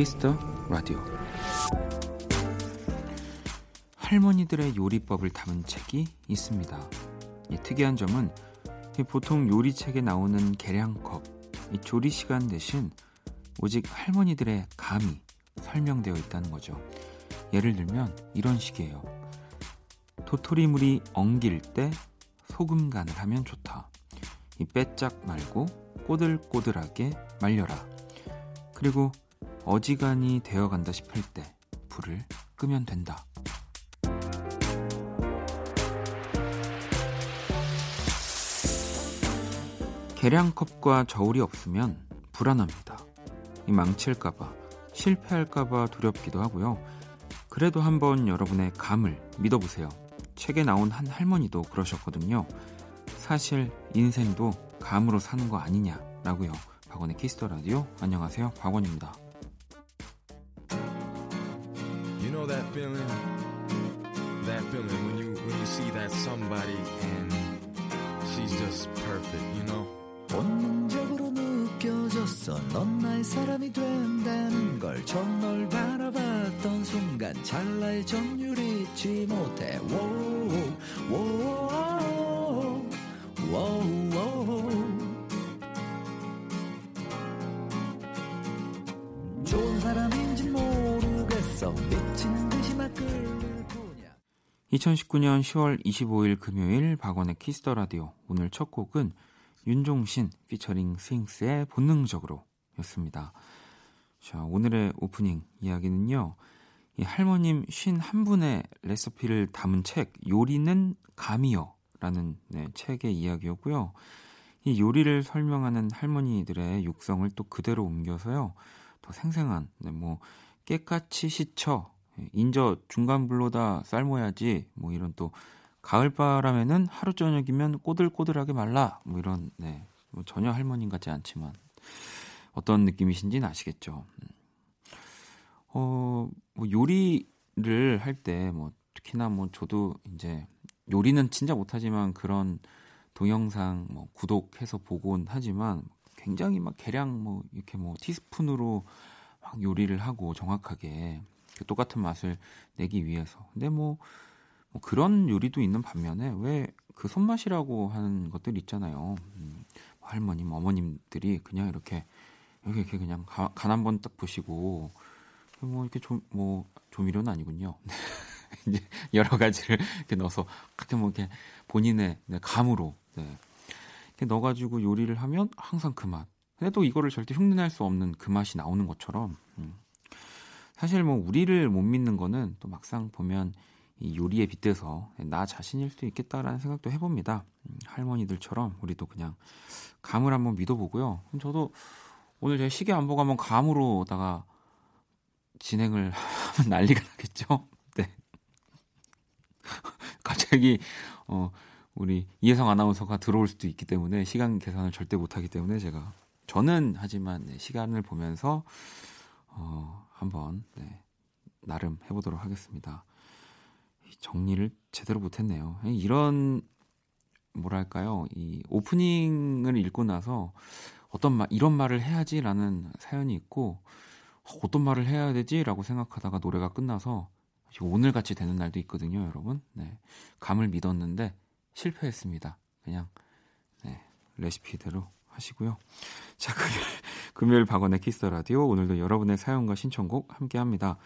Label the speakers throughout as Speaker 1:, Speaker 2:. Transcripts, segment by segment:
Speaker 1: 키스터 라디오 할머니들의 요리법을 담은 책이 있습니다. 이 특이한 점은 보통 요리책에 나오는 계량컵, 이 조리 시간 대신 오직 할머니들의 감이 설명되어 있다는 거죠. 예를 들면 이런 식이에요. 도토리물이 엉길 때 소금 간을 하면 좋다. 이 빼짝 말고 꼬들꼬들하게 말려라. 그리고 어지간히 되어간다 싶을 때 불을 끄면 된다. 계량컵과 저울이 없으면 불안합니다. 망칠까봐, 실패할까봐 두렵기도 하고요. 그래도 한번 여러분의 감을 믿어보세요. 책에 나온 한 할머니도 그러셨거든요. 사실 인생도 감으로 사는 거 아니냐라고요. 박원의 키스터 라디오 안녕하세요. 박원입니다. That feeling? That feeling when you when you see that somebody and she's just perfect, you know? 본능적으로 느껴졌어 넌 나의 사람이 된다는 걸 처음 널 바라봤던 순간 찰나의 전율을 잊지 못해 wow, wow, 2019년 10월 25일 금요일 박원의 키스 더 라디오 오늘 첫 곡은 윤종신 피처링 스윙스의 본능적으로 였습니다. 자, 오늘의 오프닝 이야기는요. 이 할머님 쉰한 분의 레시피를 담은 책 요리는 감이요 라는 네, 책의 이야기였고요. 이 요리를 설명하는 할머니들의 육성을 또 그대로 옮겨서요. 더 생생한 네, 뭐 깨까치 시쳐 인저 중간 불로다 삶아야지 뭐 이런 또 가을 바람에는 하루 저녁이면 꼬들꼬들하게 말라. 뭐 이런 네. 뭐 전혀 할머님 같지 않지만 어떤 느낌이신지는 아시겠죠. 음. 어, 뭐 요리를 할 때 뭐 특히나 뭐 저도 이제 요리는 진짜 못하지만 그런 동영상 뭐 구독해서 보곤 하지만 굉장히 막 계량 뭐 이렇게 뭐 티스푼으로 막 요리를 하고 정확하게 그 똑같은 맛을 내기 위해서. 근데 뭐 뭐 그런 요리도 있는 반면에 왜 그 손맛이라고 하는 것들 있잖아요. 음, 할머님, 어머님들이 그냥 이렇게 이렇게, 그냥 간한 번 딱 보시고 뭐 이렇게 좀 뭐 조미료는 아니군요. 이제 여러 가지를 이렇게 넣어서 그렇게 뭐 이렇게 본인의 네, 감으로 네. 이렇게 넣어가지고 요리를 하면 항상 그 맛. 근데 또 이거를 절대 흉내낼 수 없는 그 맛이 나오는 것처럼 음. 사실 뭐 우리를 못 믿는 거는 또 막상 보면 이 요리에 빗대서 나 자신일 수도 있겠다라는 생각도 해봅니다. 음, 할머니들처럼 우리도 그냥 감을 한번 믿어보고요. 저도 오늘 제 시계 안 보고 한번 감으로다가 진행을 하면 난리가 나겠죠. 네. 갑자기 어 우리 이혜성 아나운서가 들어올 수도 있기 때문에 시간 계산을 절대 못하기 때문에 제가 저는 하지만 네, 시간을 보면서 어 한번 네, 나름 해보도록 하겠습니다. 정리를 제대로 못했네요. 이런 뭐랄까요, 이 오프닝을 읽고 나서 어떤 말 이런 말을 해야지라는 사연이 있고 어떤 말을 해야 되지라고 생각하다가 노래가 끝나서 오늘 같이 되는 날도 있거든요, 여러분. 네, 감을 믿었는데 실패했습니다. 그냥 네, 레시피대로 하시고요. 자, 금요일, 금요일 박원의 키스 라디오 오늘도 여러분의 사연과 신청곡 함께 합니다.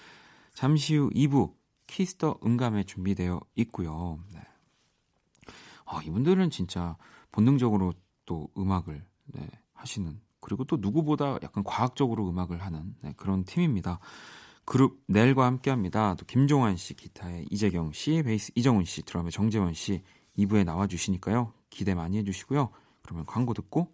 Speaker 1: 잠시 후 2부 키스 더 음감에 준비되어 있고요. 네. 아, 이분들은 진짜 본능적으로 또 음악을 네, 하시는 그리고 또 누구보다 약간 과학적으로 음악을 하는 네, 그런 팀입니다. 그룹 넬과 함께합니다. 또 김종완 씨 기타에 이재경 씨, 베이스 이정훈 씨, 드럼에 정재원 씨 2부에 나와 주시니까요. 기대 많이 해주시고요. 그러면 광고 듣고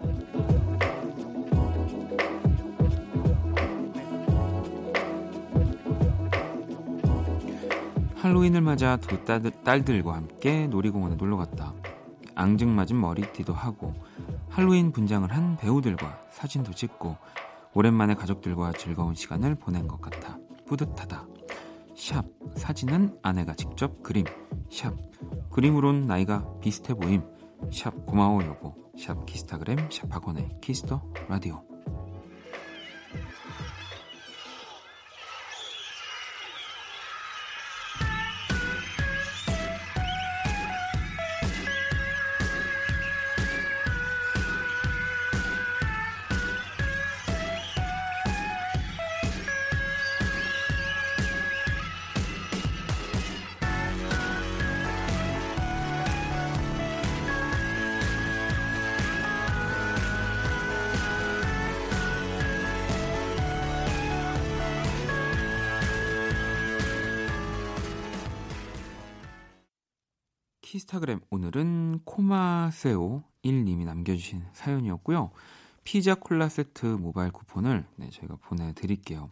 Speaker 1: 할로윈을 맞아 두 딸들, 딸들과 함께 놀이공원에 놀러 갔다. 앙증맞은 머리띠도 하고 할로윈 분장을 한 배우들과 사진도 찍고 오랜만에 가족들과 즐거운 시간을 보낸 것 같아 뿌듯하다. 샵 사진은 아내가 직접 그림 샵 그림으론 나이가 비슷해 보임 샵 고마워 여보 샵 키스타그램 샵 박원의 키스 더 라디오 키스타그램 오늘은 코마세오 1님이 남겨주신 사연이었고요. 피자 콜라 세트 모바일 쿠폰을 네, 저희가 보내드릴게요.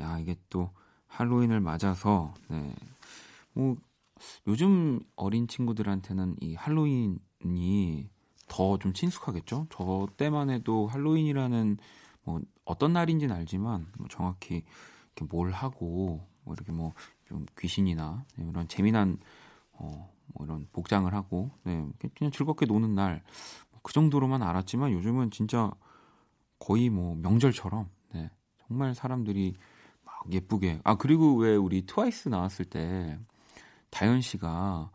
Speaker 1: 야 이게 또 할로윈을 맞아서 네, 뭐 요즘 어린 친구들한테는 이 할로윈이 더 좀 친숙하겠죠. 저 때만 해도 할로윈이라는 뭐 어떤 날인지는 알지만 뭐 정확히 이렇게 뭘 하고 뭐 이렇게 뭐 좀 귀신이나 이런 재미난 어, 뭐 이런 복장을 하고 네, 그냥 즐겁게 노는 날 그 정도로만 알았지만 요즘은 진짜 거의 뭐 명절처럼 네, 정말 사람들이 막 예쁘게 아 그리고 왜 우리 트와이스 나왔을 때 다현 씨가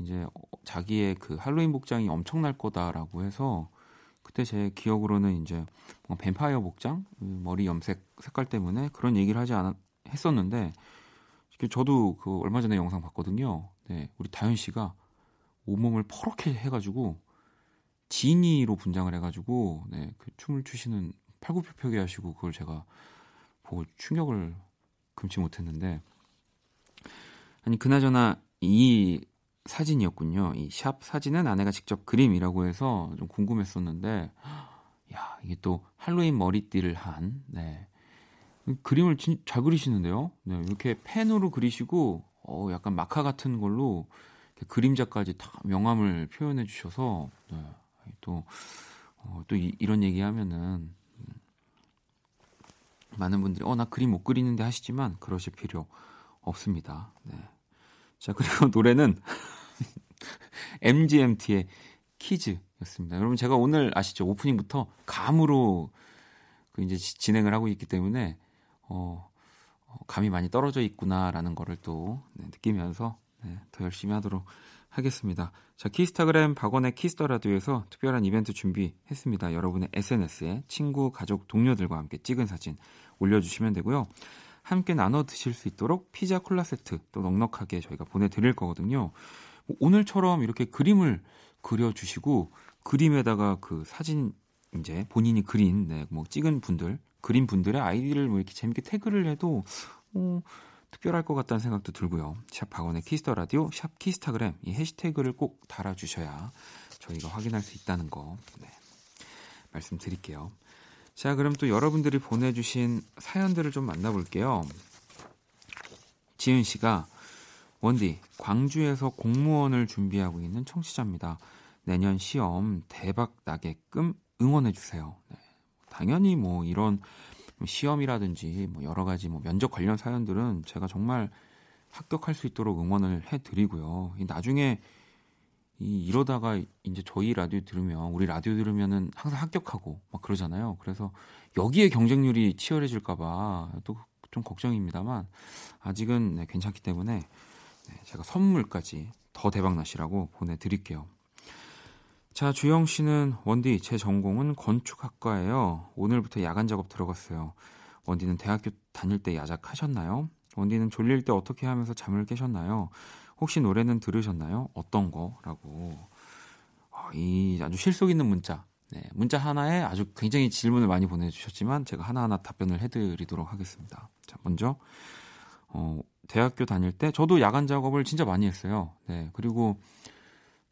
Speaker 1: 이제 자기의 그 할로윈 복장이 엄청날 거다라고 해서 그때 제 기억으로는 이제 뭐 뱀파이어 복장 그 머리 염색 색깔 때문에 그런 얘기를 하지 않았 했었는데 저도 그 얼마 전에 영상 봤거든요. 네, 우리 다현 씨가 온몸을 퍼렇게 해가지고 지니로 분장을 해가지고 네, 그 춤을 추시는 팔굽혀펴기 하시고 그걸 제가 보고 충격을 금치 못했는데 아니 그나저나 이 사진이었군요. 이 샵 사진은 아내가 직접 그림이라고 해서 좀 궁금했었는데 야 이게 또 할로윈 머리띠를 한 네. 그림을 진, 잘 그리시는데요. 네, 이렇게 펜으로 그리시고 어, 약간 마카 같은 걸로 그림자까지 다 명암을 표현해 주셔서 네, 또, 어, 또 이, 런 얘기하면은 음, 많은 분들이 어 나 그림 못 그리는데 하시지만 그러실 필요 없습니다. 네. 자 그리고 노래는 MGMT의 키즈였습니다. 여러분 제가 오늘 아시죠 오프닝부터 감으로 그 이제 진행을 하고 있기 때문에 어, 어, 감이 많이 떨어져 있구나라는 거를 또 네, 느끼면서 네, 더 열심히 하도록 하겠습니다. 자, 키스타그램 박원의 키스 더 라디오에서 특별한 이벤트 준비했습니다. 여러분의 SNS에 친구, 가족, 동료들과 함께 찍은 사진 올려주시면 되고요. 함께 나눠 드실 수 있도록 피자 콜라 세트 또 넉넉하게 저희가 보내드릴 거거든요. 뭐 오늘처럼 이렇게 그림을 그려주시고 그림에다가 그 사진 이제 본인이 그린 네, 뭐 찍은 분들 그린 분들의 아이디를 뭐 이렇게 재밌게 태그를 해도 어, 특별할 것 같다는 생각도 들고요. 샵 박원의 키스 더 라디오, 샵 키스타그램 이 해시태그를 꼭 달아주셔야 저희가 확인할 수 있다는 거 네, 말씀드릴게요. 자, 그럼 또 여러분들이 보내주신 사연들을 좀 만나볼게요. 지은 씨가 원디 광주에서 공무원을 준비하고 있는 청취자입니다. 내년 시험 대박 나게끔 응원해 주세요. 네. 당연히 뭐 이런 시험이라든지 뭐 여러 가지 뭐 면접 관련 사연들은 제가 정말 합격할 수 있도록 응원을 해드리고요. 나중에 이 이러다가 이제 저희 라디오 들으면 우리 라디오 들으면은 항상 합격하고 막 그러잖아요. 그래서 여기에 경쟁률이 치열해질까봐 또 좀 걱정입니다만 아직은 네, 괜찮기 때문에 네, 제가 선물까지 더 대박 나시라고 보내드릴게요. 자, 주영 씨는 원디 제 전공은 건축학과예요. 오늘부터 야간 작업 들어갔어요. 원디는 대학교 다닐 때 야작하셨나요? 원디는 졸릴 때 어떻게 하면서 잠을 깨셨나요? 혹시 노래는 들으셨나요? 어떤 거라고. 어, 이 아주 실속 있는 문자. 네, 문자 하나에 아주 굉장히 질문을 많이 보내주셨지만 제가 하나하나 답변을 해드리도록 하겠습니다. 자, 먼저 어, 대학교 다닐 때 저도 야간 작업을 진짜 많이 했어요. 네, 그리고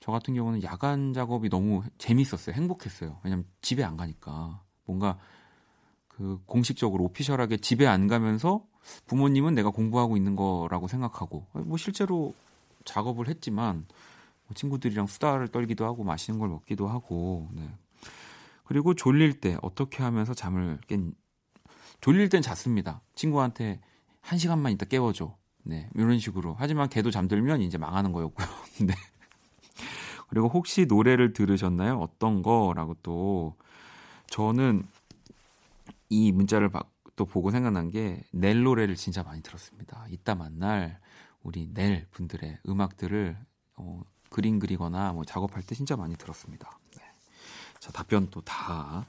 Speaker 1: 저 같은 경우는 야간 작업이 너무 재밌었어요. 행복했어요. 왜냐면 집에 안 가니까 뭔가 그그 공식적으로 오피셜하게 집에 안 가면서 부모님은 내가 공부하고 있는 거라고 생각하고 뭐 실제로 작업을 했지만 뭐 친구들이랑 수다를 떨기도 하고 맛있는 걸 먹기도 하고 네. 그리고 졸릴 때 어떻게 하면서 잠을 깬 졸릴 땐 잤습니다. 친구한테 한 시간만 있다 깨워줘. 네, 이런 식으로. 하지만 걔도 잠들면 이제 망하는 거였고요. 네. 그리고 혹시 노래를 들으셨나요? 어떤 거라고 또 저는 이 문자를 또 보고 생각난 게 넬 노래를 진짜 많이 들었습니다. 이따 만날 우리 넬 분들의 음악들을 어, 그림 그리거나 뭐 작업할 때 진짜 많이 들었습니다. 네. 자 답변 또 다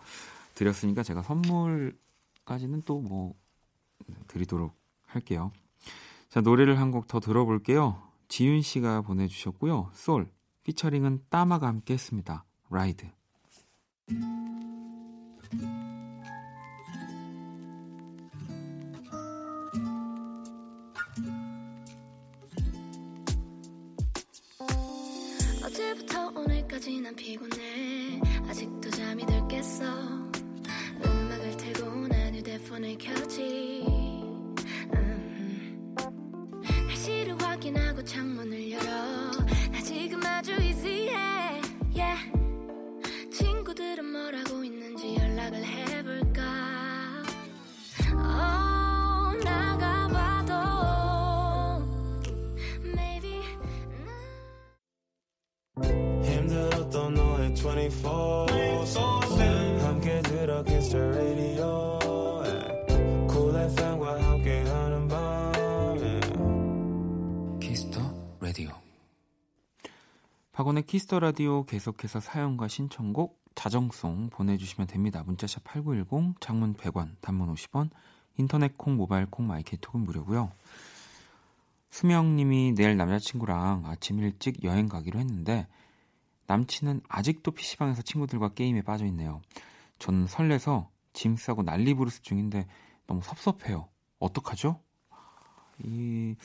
Speaker 1: 드렸으니까 제가 선물까지는 또 뭐 드리도록 할게요. 자 노래를 한 곡 더 들어볼게요. 지윤 씨가 보내주셨고요. 솔 피처링은 따마가 함께 했습니다. 라이드. 어제부터 오늘까지 난 피곤해 아직도 잠이 덜 깼어 음악을 틀고 난 휴대폰을 켜지 음. 날씨를 확인하고 창문을 열어 뭐라고 있는지 연락을 해볼까? Oh, 나가봐도 maybe 힘들었던 너의 24 박원의 키스 더 라디오 계속해서 사연과 신청곡 자정송 보내주시면 됩니다. 문자샵 8910 장문 100원 단문 50원 인터넷 콩 모바일 콩 마이케이톡은 무료고요. 수명님이 내일 남자친구랑 아침 일찍 여행 가기로 했는데 남친은 아직도 PC방에서 친구들과 게임에 빠져 있네요. 저는 설레서 짐 싸고 난리 부르스 중인데 너무 섭섭해요. 어떡하죠? 이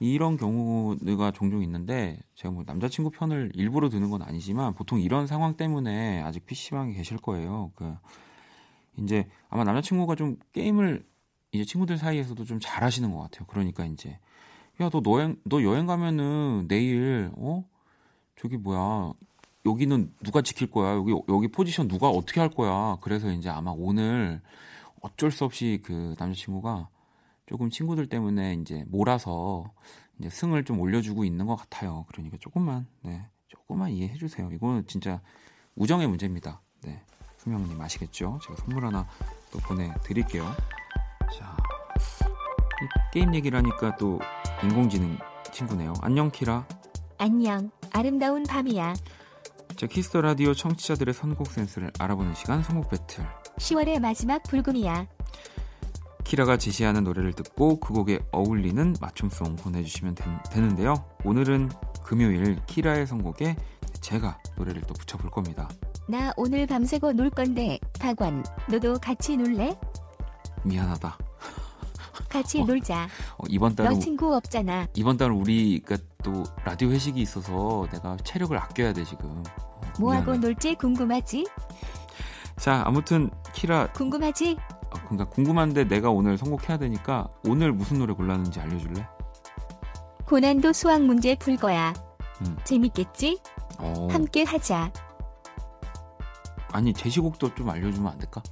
Speaker 1: 이런 경우가 종종 있는데 제가 뭐 남자친구 편을 일부러 드는 건 아니지만 보통 이런 상황 때문에 아직 PC방에 계실 거예요. 그 이제 아마 남자친구가 좀 게임을 이제 친구들 사이에서도 좀 잘하시는 것 같아요. 그러니까 이제 야너 여행 너 여행 가면은 내일 어 저기 뭐야 여기는 누가 지킬 거야 여기 여기 포지션 누가 어떻게 할 거야 그래서 이제 아마 오늘 어쩔 수 없이 그 남자친구가 조금 친구들 때문에 이제 몰아서 이제 승을 좀 올려주고 있는 것 같아요. 그러니까 조금만, 네, 조금만 이해해 주세요. 이거는 진짜 우정의 문제입니다. 네, 수명님 아시겠죠? 제가 선물 하나 또 보내드릴게요. 자, 게임 얘기를 하니까 또 인공지능 친구네요. 안녕 키라.
Speaker 2: 안녕, 아름다운 밤이야.
Speaker 1: 자, 키스 더 라디오 청취자들의 선곡 센스를 알아보는 시간 선곡 배틀.
Speaker 2: 10월의 마지막 불금이야.
Speaker 1: 키라가 지시하는 노래를 듣고 그 곡에 어울리는 맞춤송 보내주시면 된, 되는데요. 오늘은 금요일 키라의 선곡에 제가 노래를 또 붙여볼 겁니다.
Speaker 2: 나 오늘 밤새고 놀 건데 박원 너도 같이 놀래?
Speaker 1: 미안하다.
Speaker 2: 같이
Speaker 1: 어,
Speaker 2: 놀자.
Speaker 1: 어, 이번 달은
Speaker 2: 너 친구 없잖아.
Speaker 1: 이번 달은 우리가 또 라디오 회식이 있어서 내가 체력을 아껴야 돼 지금. 어,
Speaker 2: 뭐하고. 놀지 궁금하지?
Speaker 1: 자 아무튼 키라
Speaker 2: 궁금하지?
Speaker 1: 어, 그러니까 궁금한데 내가 오늘 선곡해야 되니까 오늘 무슨 노래 골랐는지 알려줄래?
Speaker 2: 고난도 수학 문제 풀 거야.
Speaker 1: 음.
Speaker 2: 재밌겠지?
Speaker 1: 어,
Speaker 2: 함께 하자.
Speaker 1: 아니 제시곡도 좀 알려주면 안 될까?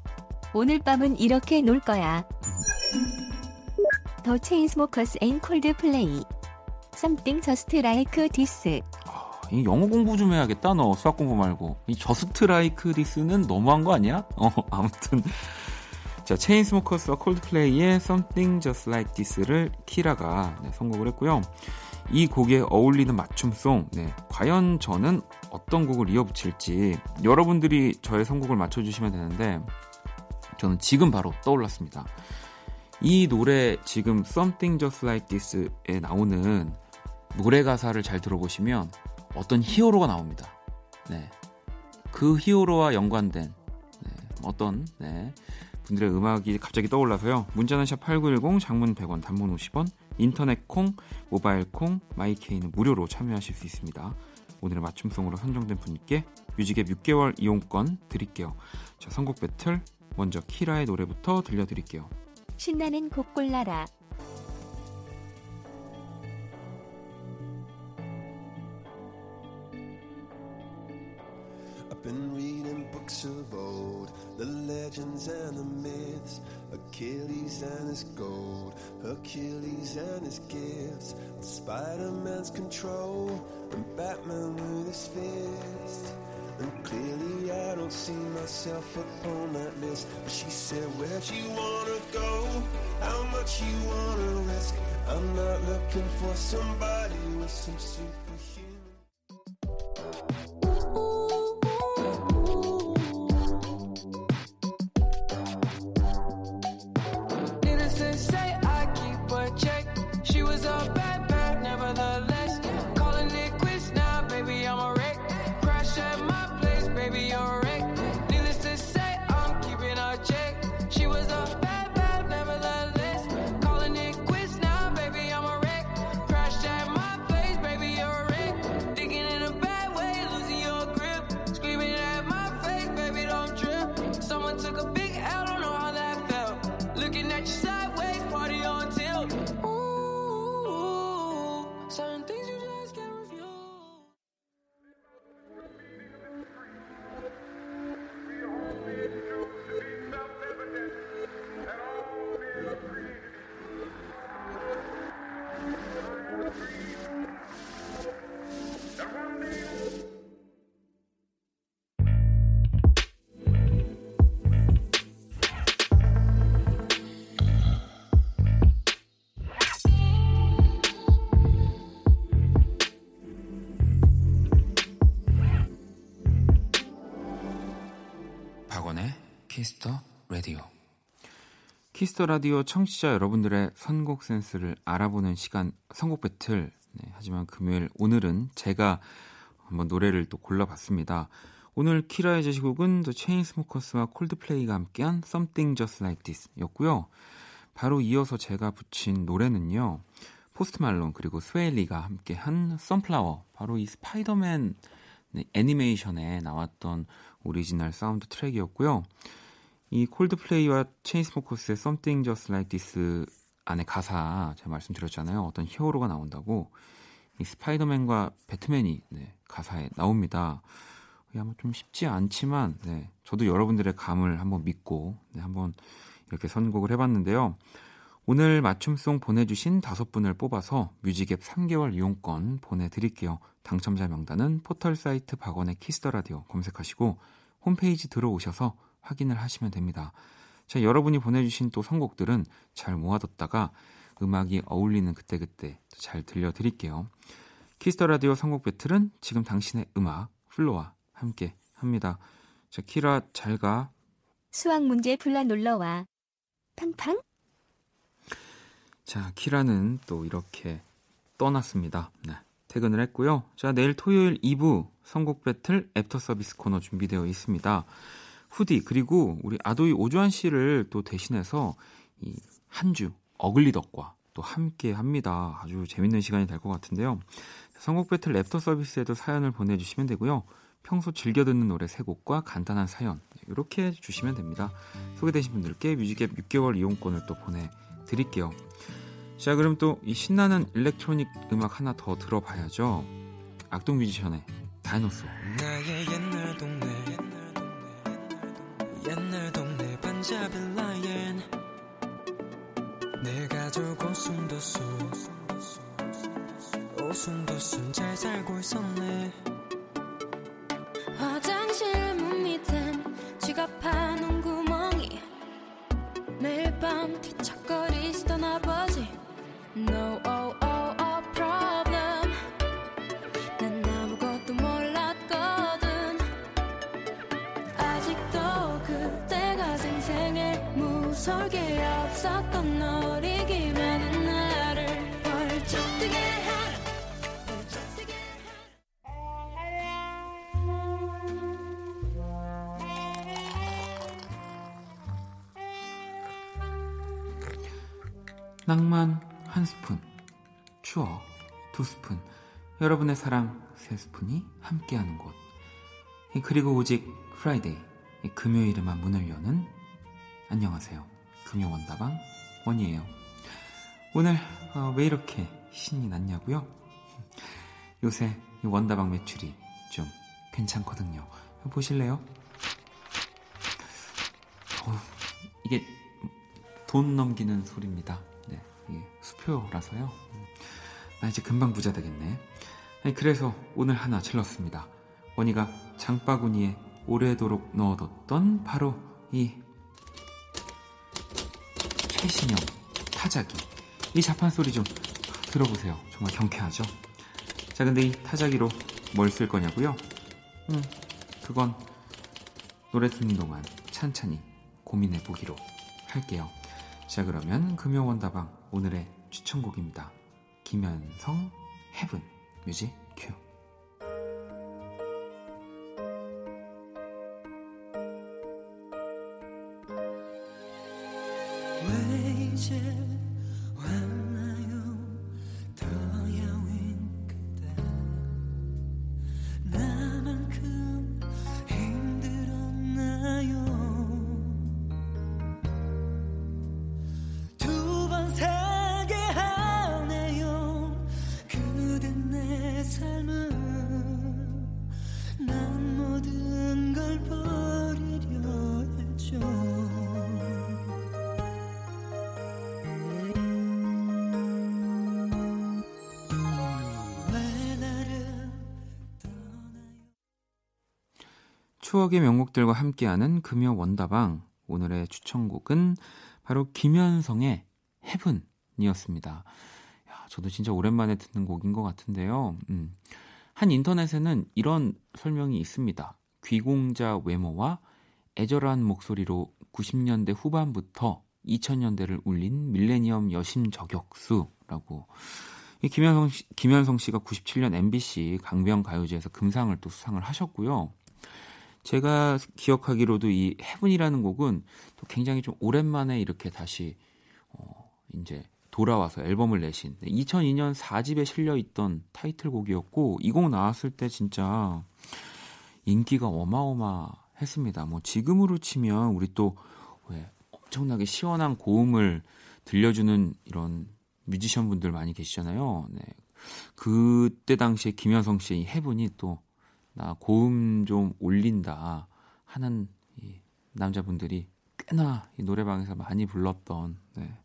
Speaker 2: 오늘 밤은 이렇게 놀 거야. 더 체인스모커스 앤 콜드 플레이. Something just like this.
Speaker 1: 이 영어 공부 좀 해야겠다 너 수학 공부 말고 이 Just Like This는 너무한 거 아니야? 어 아무튼 자 체인스모커스와 콜드플레이의 Something Just Like This를 키라가 네, 선곡을 했고요 이 곡에 어울리는 맞춤송 네, 과연 저는 어떤 곡을 이어붙일지 여러분들이 저의 선곡을 맞춰주시면 되는데 저는 지금 바로 떠올랐습니다 이 노래 지금 Something Just Like This에 나오는 노래 가사를 잘 들어보시면 어떤 히어로가 나옵니다. 네. 그 히어로와 연관된 네, 어떤 네, 분들의 음악이 갑자기 떠올라서요. 문자는 샵 8910 장문 100원 단문 50원 인터넷 콩 모바일 콩 마이케이는 무료로 참여하실 수 있습니다. 오늘의 맞춤송으로 선정된 분께 뮤직앱 6개월 이용권 드릴게요. 자 선곡 배틀
Speaker 3: 먼저 키라의 노래부터 들려드릴게요.
Speaker 1: 신나는 곡 골라라. Been reading books of old, the legends and the myths, Achilles and his gold, Achilles and his gifts, Spider-Man's control, and Batman with his fist. And clearly I don't see myself upon that list. But she said, Where'd you wanna go? How much you wanna risk? I'm not looking for somebody with some super. 키스 더 라디오 청취자 여러분들의 선곡 센스를 알아보는 시간 선곡 배틀. 네, 하지만 금요일 오늘은 제가 한번 노래를 또 골라봤습니다. 오늘 키라의 제시곡은 The Chainsmokers와 콜드플레이가 함께한 Something Just Like This 였고요. 바로 이어서 제가 붙인 노래는요. 포스트 말론 그리고 스웨이 리가 함께한 Sunflower 바로 이 스파이더맨 네, 애니메이션에 나왔던 오리지널 사운드 트랙이었고요. 이 콜드플레이와 체인스모커스의 Something Just Like This 안에 가사 제가 말씀드렸잖아요. 어떤 히어로가 나온다고 이 스파이더맨과 배트맨이 네, 가사에 나옵니다. 아마 좀 쉽지 않지만 네, 저도 여러분들의 감을 한번 믿고 네, 한번 이렇게 선곡을 해봤는데요. 오늘 맞춤송 보내주신 다섯 분을 뽑아서 뮤직앱 3개월 이용권 보내드릴게요. 당첨자 명단은 포털 사이트 박원의 키스 더 라디오 검색하시고 홈페이지 들어오셔서 확인을 하시면 됩니다. 자, 여러분이 보내주신 또 선곡들은 잘 모아뒀다가 음악이 어울리는 그때그때 잘 들려드릴게요. 키스 더 라디오 선곡 배틀은 지금 당신의 음악 플로와 함께 합니다. 자, 키라 잘 가. 수학 문제 풀러 놀러와. 팡팡.
Speaker 3: 자, 키라는 또 이렇게 떠났습니다. 네, 퇴근을 했고요. 자, 내일 토요일 2부 선곡 배틀 애프터 서비스 코너 준비되어 있습니다. 후디 그리고 우리 아도이 오주환 씨를 또 대신해서 이 한 주 어글리덕과 또 함께 합니다. 아주 재밌는 시간이 될 것 같은데요. 선곡 배틀 애프터 서비스에도 사연을 보내주시면 되고요. 평소 즐겨 듣는 노래 세 곡과 간단한 사연 이렇게 주시면 됩니다. 소개되신 분들께 뮤직앱 6개월 이용권을 또 보내드릴게요. 자 그럼 또 이 신나는 일렉트로닉 음악 하나 더 들어봐야죠. 악동 뮤지션의 다이노소. 오순도순 오순도순 잘 살고 있었네. 화장실 문 밑엔 지갑하는 구멍이 매일 밤 뒤척 낭만 한 스푼, 추억 두 스푼, 여러분의 사랑 세 스푼이 함께하는 곳. 그리고 오직 Friday, 금요일에만 문을 여는
Speaker 1: 안녕하세요. 금요원다방 원이에요. 오늘 어, 왜 이렇게 신이 났냐고요? 요새 원다방 매출이 좀 괜찮거든요. 보실래요? 어, 이게 돈 넘기는 소리입니다. 수표라서요. 나 이제 금방 부자 되겠네. 그래서 오늘 하나 질렀습니다. 원이가 장바구니에 오래도록 넣어뒀던 바로 이 최신형 타자기. 이 자판 소리 좀 들어보세요. 정말 경쾌하죠? 자, 근데 이 타자기로 뭘 쓸 거냐고요? 음, 그건 노래 듣는 동안 찬찬히 고민해 보기로 할게요. 자, 그러면 금요원다방 오늘의 추천곡입니다. 김현성 Heaven 뮤직 추억의 명곡들과 함께하는 금요 원다방 오늘의 추천곡은 바로 김현성의 헤븐이었습니다. 야, 저도 진짜 오랜만에 듣는 곡인 것 같은데요. 음. 한 인터넷에는 이런 설명이 있습니다. 귀공자 외모와 애절한 목소리로 90년대 후반부터 2000년대를 울린 밀레니엄 여심 저격수라고. 김현성, 씨, 김현성 씨가 97년 MBC 강변 가요제에서 금상을 또 수상을 하셨고요. 제가 기억하기로도 이 헤븐이라는 곡은 또 굉장히 좀 오랜만에 이렇게 다시 어 이제 돌아와서 앨범을 내신 2002년 4집에 실려 있던 타이틀곡이었고 이 곡 나왔을 때 진짜 인기가 어마어마했습니다. 뭐 지금으로 치면 우리 또 왜 엄청나게 시원한 고음을 들려주는 이런 뮤지션 분들 많이 계시잖아요. 네. 그때 당시에 김현성 씨의 헤븐이 또 나 고음 좀 올린다 하는 이 남자분들이 꽤나 이 노래방에서 많이 불렀던 네.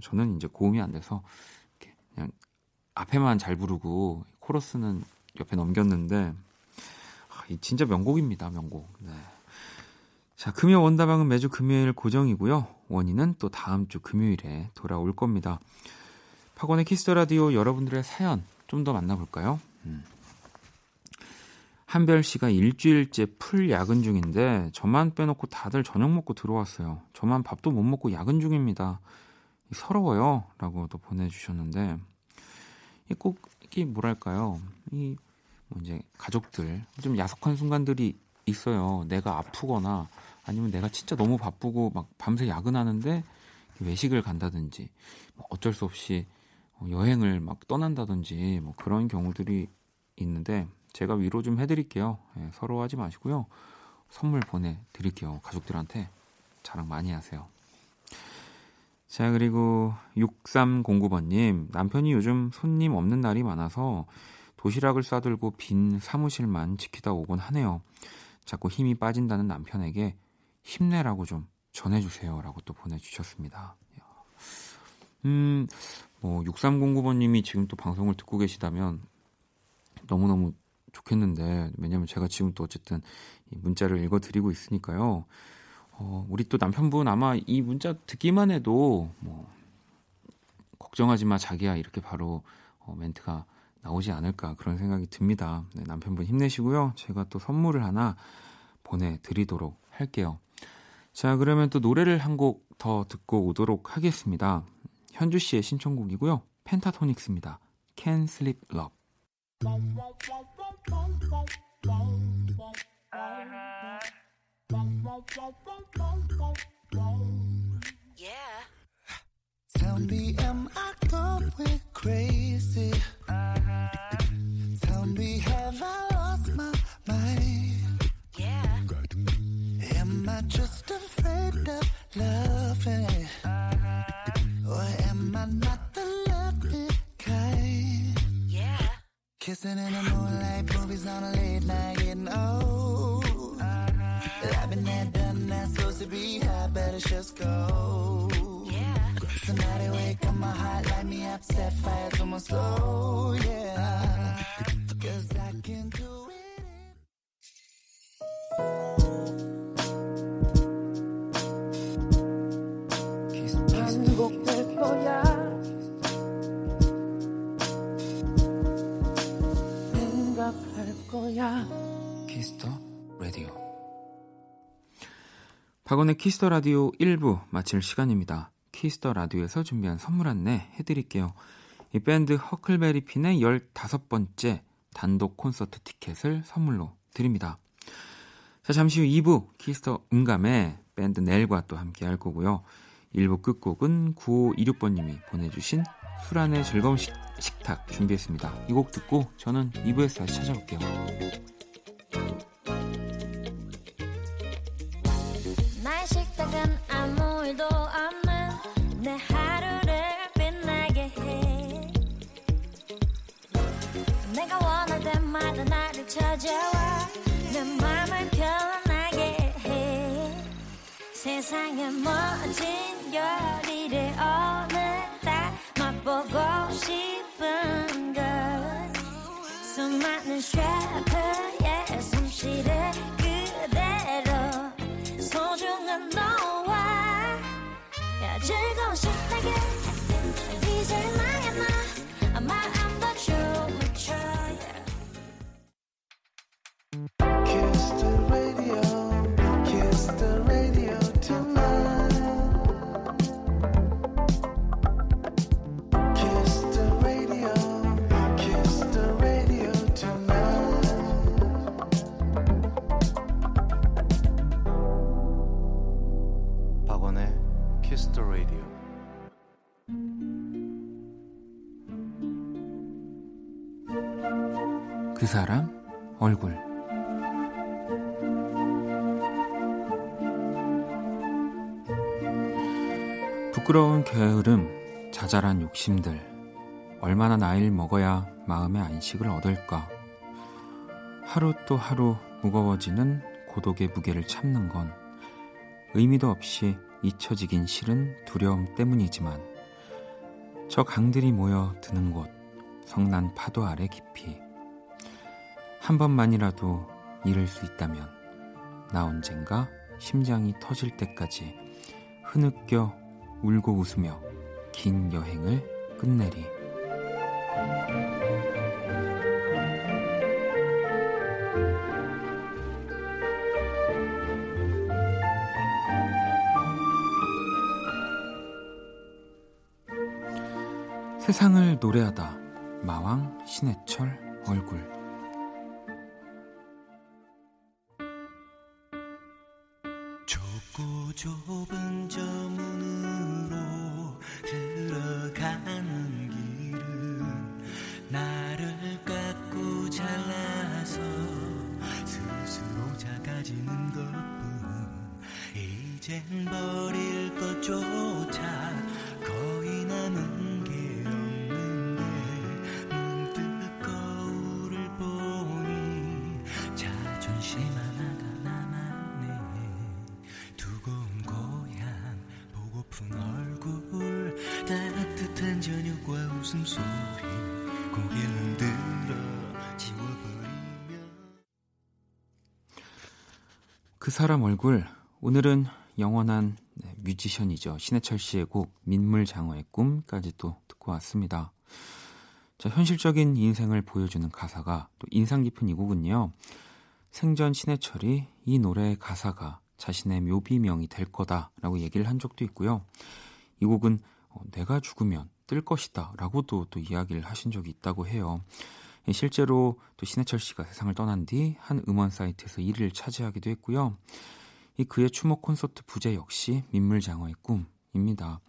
Speaker 1: 저는 이제 고음이 안 돼서 그냥 앞에만 잘 부르고 코러스는 옆에 넘겼는데 아, 이 진짜 명곡입니다 명곡 네. 자 금요 원다방은 매주 금요일 고정이고요 원이는 또 다음 주 금요일에 돌아올 겁니다 박원의 Kiss the 라디오 여러분들의 사연 좀 더 만나볼까요? 음. 한별 씨가 일주일째 풀 야근 중인데 저만 빼놓고 다들 저녁 먹고 들어왔어요. 저만 밥도 못 먹고 야근 중입니다. 서러워요. 라고 또 보내주셨는데, 꼭, 이게 뭐랄까요. 이, 뭐 이제 가족들, 좀 야속한 순간들이 있어요. 내가 아프거나 아니면 내가 진짜 너무 바쁘고 막 밤새 야근하는데 외식을 간다든지, 뭐 어쩔 수 없이 여행을 막 떠난다든지 뭐 그런 경우들이 있는데, 제가 위로 좀 해드릴게요. 예, 서러워하지 마시고요. 선물 보내드릴게요. 가족들한테 자랑 많이 하세요. 자, 그리고 6309번님. 남편이 요즘 손님 없는 날이 많아서 도시락을 싸들고 빈 사무실만 지키다 오곤 하네요. 자꾸 힘이 빠진다는 남편에게 힘내라고 좀 전해주세요. 라고 또 보내주셨습니다. 음, 뭐, 6309번님이 지금 또 방송을 듣고 계시다면 너무너무 좋겠는데 왜냐면 제가 지금 또 어쨌든 이 문자를 읽어드리고 있으니까요. 어, 우리 또 남편분 아마 이 문자 듣기만 해도 뭐 걱정하지 마 자기야 이렇게 바로 어, 멘트가 나오지 않을까 그런 생각이 듭니다. 네, 남편분 힘내시고요. 제가 또 선물을 하나 보내드리도록 할게요. 자 그러면 또 노래를 한 곡 더 듣고 오도록 하겠습니다. 현주 씨의 신청곡이고요. 펜타토닉스입니다. Can Sleep Love. Yeah. Tell me, am I going crazy? Tell me, have I lost my mind? Yeah. Am I just afraid of
Speaker 4: loving? Kissing in the moonlight, movies on a late night, getting old. I've been there, done that, supposed to be high, better just go. Yeah. Somebody wake up my heart, light me up, set fire to my soul, yeah. Cause I can do
Speaker 1: 박원의 키스터 라디오 1부 마칠 시간입니다. 키스터 라디오에서 준비한 선물 안내 해드릴게요. 이 밴드 허클베리핀의 15번째 단독 콘서트 티켓을 선물로 드립니다. 자, 잠시 후 2부 Kiss the 음감회 밴드 넬과 또 함께 할 거고요. 1부 끝곡은 9526번님이 보내주신 술안의 즐거운 식, 식탁 준비했습니다. 이 곡 듣고 저는 2부에서 다시 찾아올게요. 때마다 나를 찾아와. 내 맘을 편하게 해. 세상에 멋진 열일을 오늘 다. 맛보고 싶은 걸 수많은 셰프의 솜씨를 그대로 소중한 너와 야 즐거운 식탁에 사람 얼굴 부끄러운 게으름, 자잘한 욕심들, 얼마나 나이를 먹어야 마음의 안식을 얻을까? 하루 또 하루 무거워지는 고독의 무게를 참는 건 의미도 없이 잊혀지긴 싫은 두려움 때문이지만 저 강들이 모여 드는 곳, 성난 파도 아래 깊이 한 번만이라도 잃을 수 있다면 나 언젠가 심장이 터질 때까지 흐느껴 울고 웃으며 긴 여행을 끝내리. 세상을 노래하다 마왕 신해철 얼굴
Speaker 4: 좁은 저 문으로 들어가는 길은 나를 깎고 잘라서 스스로 작아지는 것뿐. 이젠 버릴 것조
Speaker 1: 그 사람 얼굴 오늘은 영원한 네, 뮤지션이죠 신해철 씨의 곡 민물장어의 꿈까지 또 듣고 왔습니다. 자 현실적인 인생을 보여주는 가사가 또 인상 깊은 이 곡은요 생전 신해철이 이 노래의 가사가 자신의 묘비명이 될 거다라고 얘기를 한 적도 있고요. 이 곡은 어, 내가 죽으면 뜰 것이다라고도 또 이야기를 하신 적이 있다고 해요. 예, 실제로 또 신해철 씨가 세상을 떠난 뒤 한 음원 사이트에서 1위를 차지하기도 했고요. 이 그의 추모 콘서트 부제 역시 민물장어의 꿈입니다.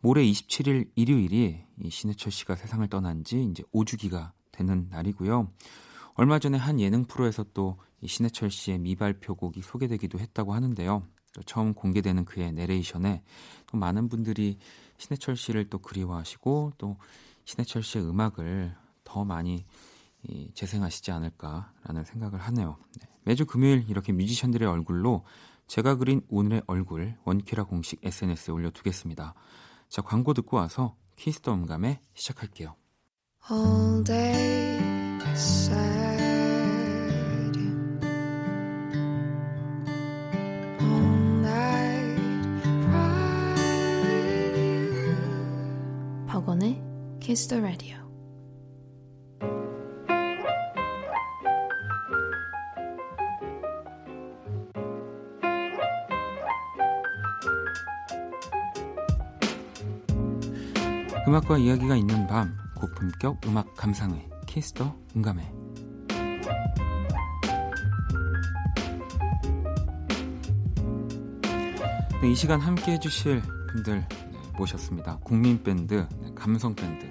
Speaker 1: 모레 27일 일요일이 이 신해철 씨가 세상을 떠난 지 이제 5주기가 되는 날이고요. 얼마 전에 한 예능 프로에서 또 이 신해철 씨의 미발표곡이 소개되기도 했다고 하는데요. 또 처음 공개되는 그의 내레이션에 또 많은 분들이 신해철 씨를 또 그리워하시고 또 신해철 씨의 음악을 더 많이 이, 재생하시지 않을까라는 생각을 하네요. 네. 매주 금요일 이렇게 뮤지션들의 얼굴로 제가 그린 오늘의 얼굴 원키라 공식 SNS에 올려두겠습니다. 자 광고 듣고 와서 Kiss the 음감회 시작할게요. All day All night 박원의 Kiss the Radio 음악과 이야기가 있는 밤 고품격 음악 감상회 키스터 음감회 네, 이 시간 함께 해주실 분들 네, 모셨습니다. 국민 밴드, 네, 감성 밴드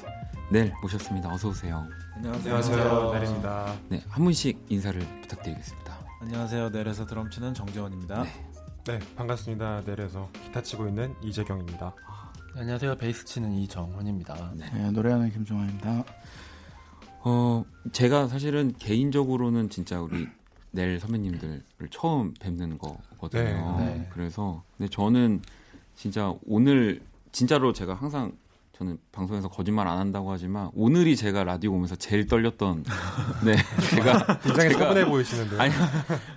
Speaker 1: 넬 모셨습니다. 어서 오세요.
Speaker 5: 안녕하세요. 안녕하세요. 넬입니다.
Speaker 1: 네, 한 분씩 인사를 부탁드리겠습니다.
Speaker 5: 안녕하세요. 넬에서 드럼 치는 정재원입니다. 네.
Speaker 6: 네, 반갑습니다. 넬에서 기타 치고 있는 이재경입니다.
Speaker 7: 네, 안녕하세요. 베이스 치는 이정훈입니다.
Speaker 8: 네. 네, 노래하는 김종환입니다.
Speaker 1: 어, 제가 사실은 개인적으로는 진짜 우리 넬 선배님들을 처음 뵙는 거거든요. 네, 네. 그래서 근데 저는 진짜 오늘 진짜로 제가 항상 저는 방송에서 거짓말 안 한다고 하지만 오늘이 제가 라디오 오면서 제일 떨렸던 네
Speaker 6: 제가 굉장히 차분해 보이시는데
Speaker 1: 아니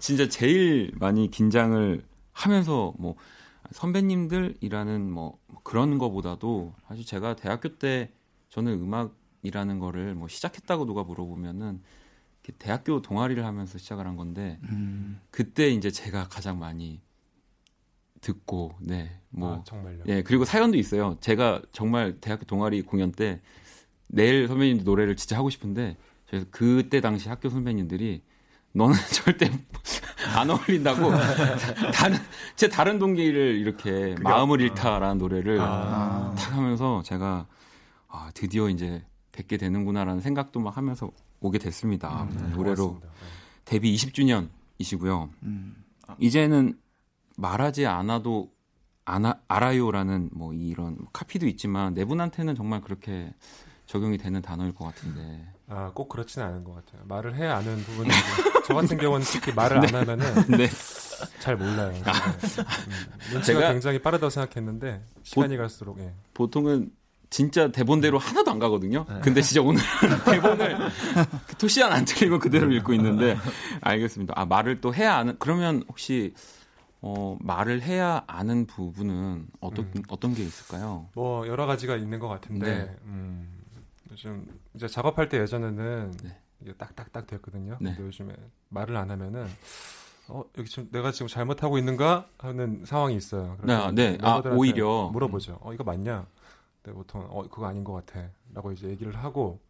Speaker 1: 진짜 제일 많이 긴장을 하면서 뭐 선배님들이라는 뭐 그런 거보다도 사실 제가 대학교 때 저는 음악이라는 거를 뭐 시작했다고 누가 물어보면은 대학교 동아리를 하면서 시작을 한 건데 음. 그때 이제 제가 가장 많이 듣고 네뭐
Speaker 6: 아, 정말요.
Speaker 1: 예 그리고 사연도 있어요. 제가 정말 대학교 동아리 공연 때 내일 선배님 노래를 진짜 하고 싶은데 그래서 그때 당시 학교 선배님들이 너는 절대 안 어울린다고 다른 제 다른 동기를 이렇게 마음을 잃다라는 노래를 아. 탁 하면서 제가 아 드디어 이제 뵙게 되는구나라는 생각도 막 하면서 오게 됐습니다. 음, 네, 노래로 고맙습니다. 데뷔 20주년이시고요. 음. 이제는 말하지 않아도 아나, 알아요라는 뭐 이런 카피도 있지만 네 분한테는 정말 그렇게 적용이 되는 단어일 것 같은데.
Speaker 6: 아, 꼭 그렇지는 않은 것 같아요. 말을 해야 아는 부분이 저 같은 경우는 특히 말을 네. 안 하면은 네. 잘 몰라요. 아. 음, 눈치가 굉장히 빠르다고 생각했는데 시간이 보, 갈수록 예.
Speaker 1: 보통은 진짜 대본대로 하나도 안 가거든요. 네. 근데 진짜 오늘 대본을 토시 하나 안 틀리고 그대로 읽고 있는데 알겠습니다. 아 말을 또 해야 아는 그러면 혹시 어, 말을 해야 아는 부분은 어떤 음. 어떤 게 있을까요?
Speaker 6: 뭐 여러 가지가 있는 것 같은데 네. 음, 요즘 이제 작업할 때 예전에는 네. 이게 딱딱딱 됐거든요. 네. 근데 요즘에 말을 안 하면은 어 여기 지금 내가 지금 잘못하고 있는가 하는 상황이 있어요.
Speaker 1: 네, 네. 아 오히려
Speaker 6: 물어보죠. 어 이거 맞냐? 근데 보통 어 그거 아닌 것 같아라고 이제 얘기를 하고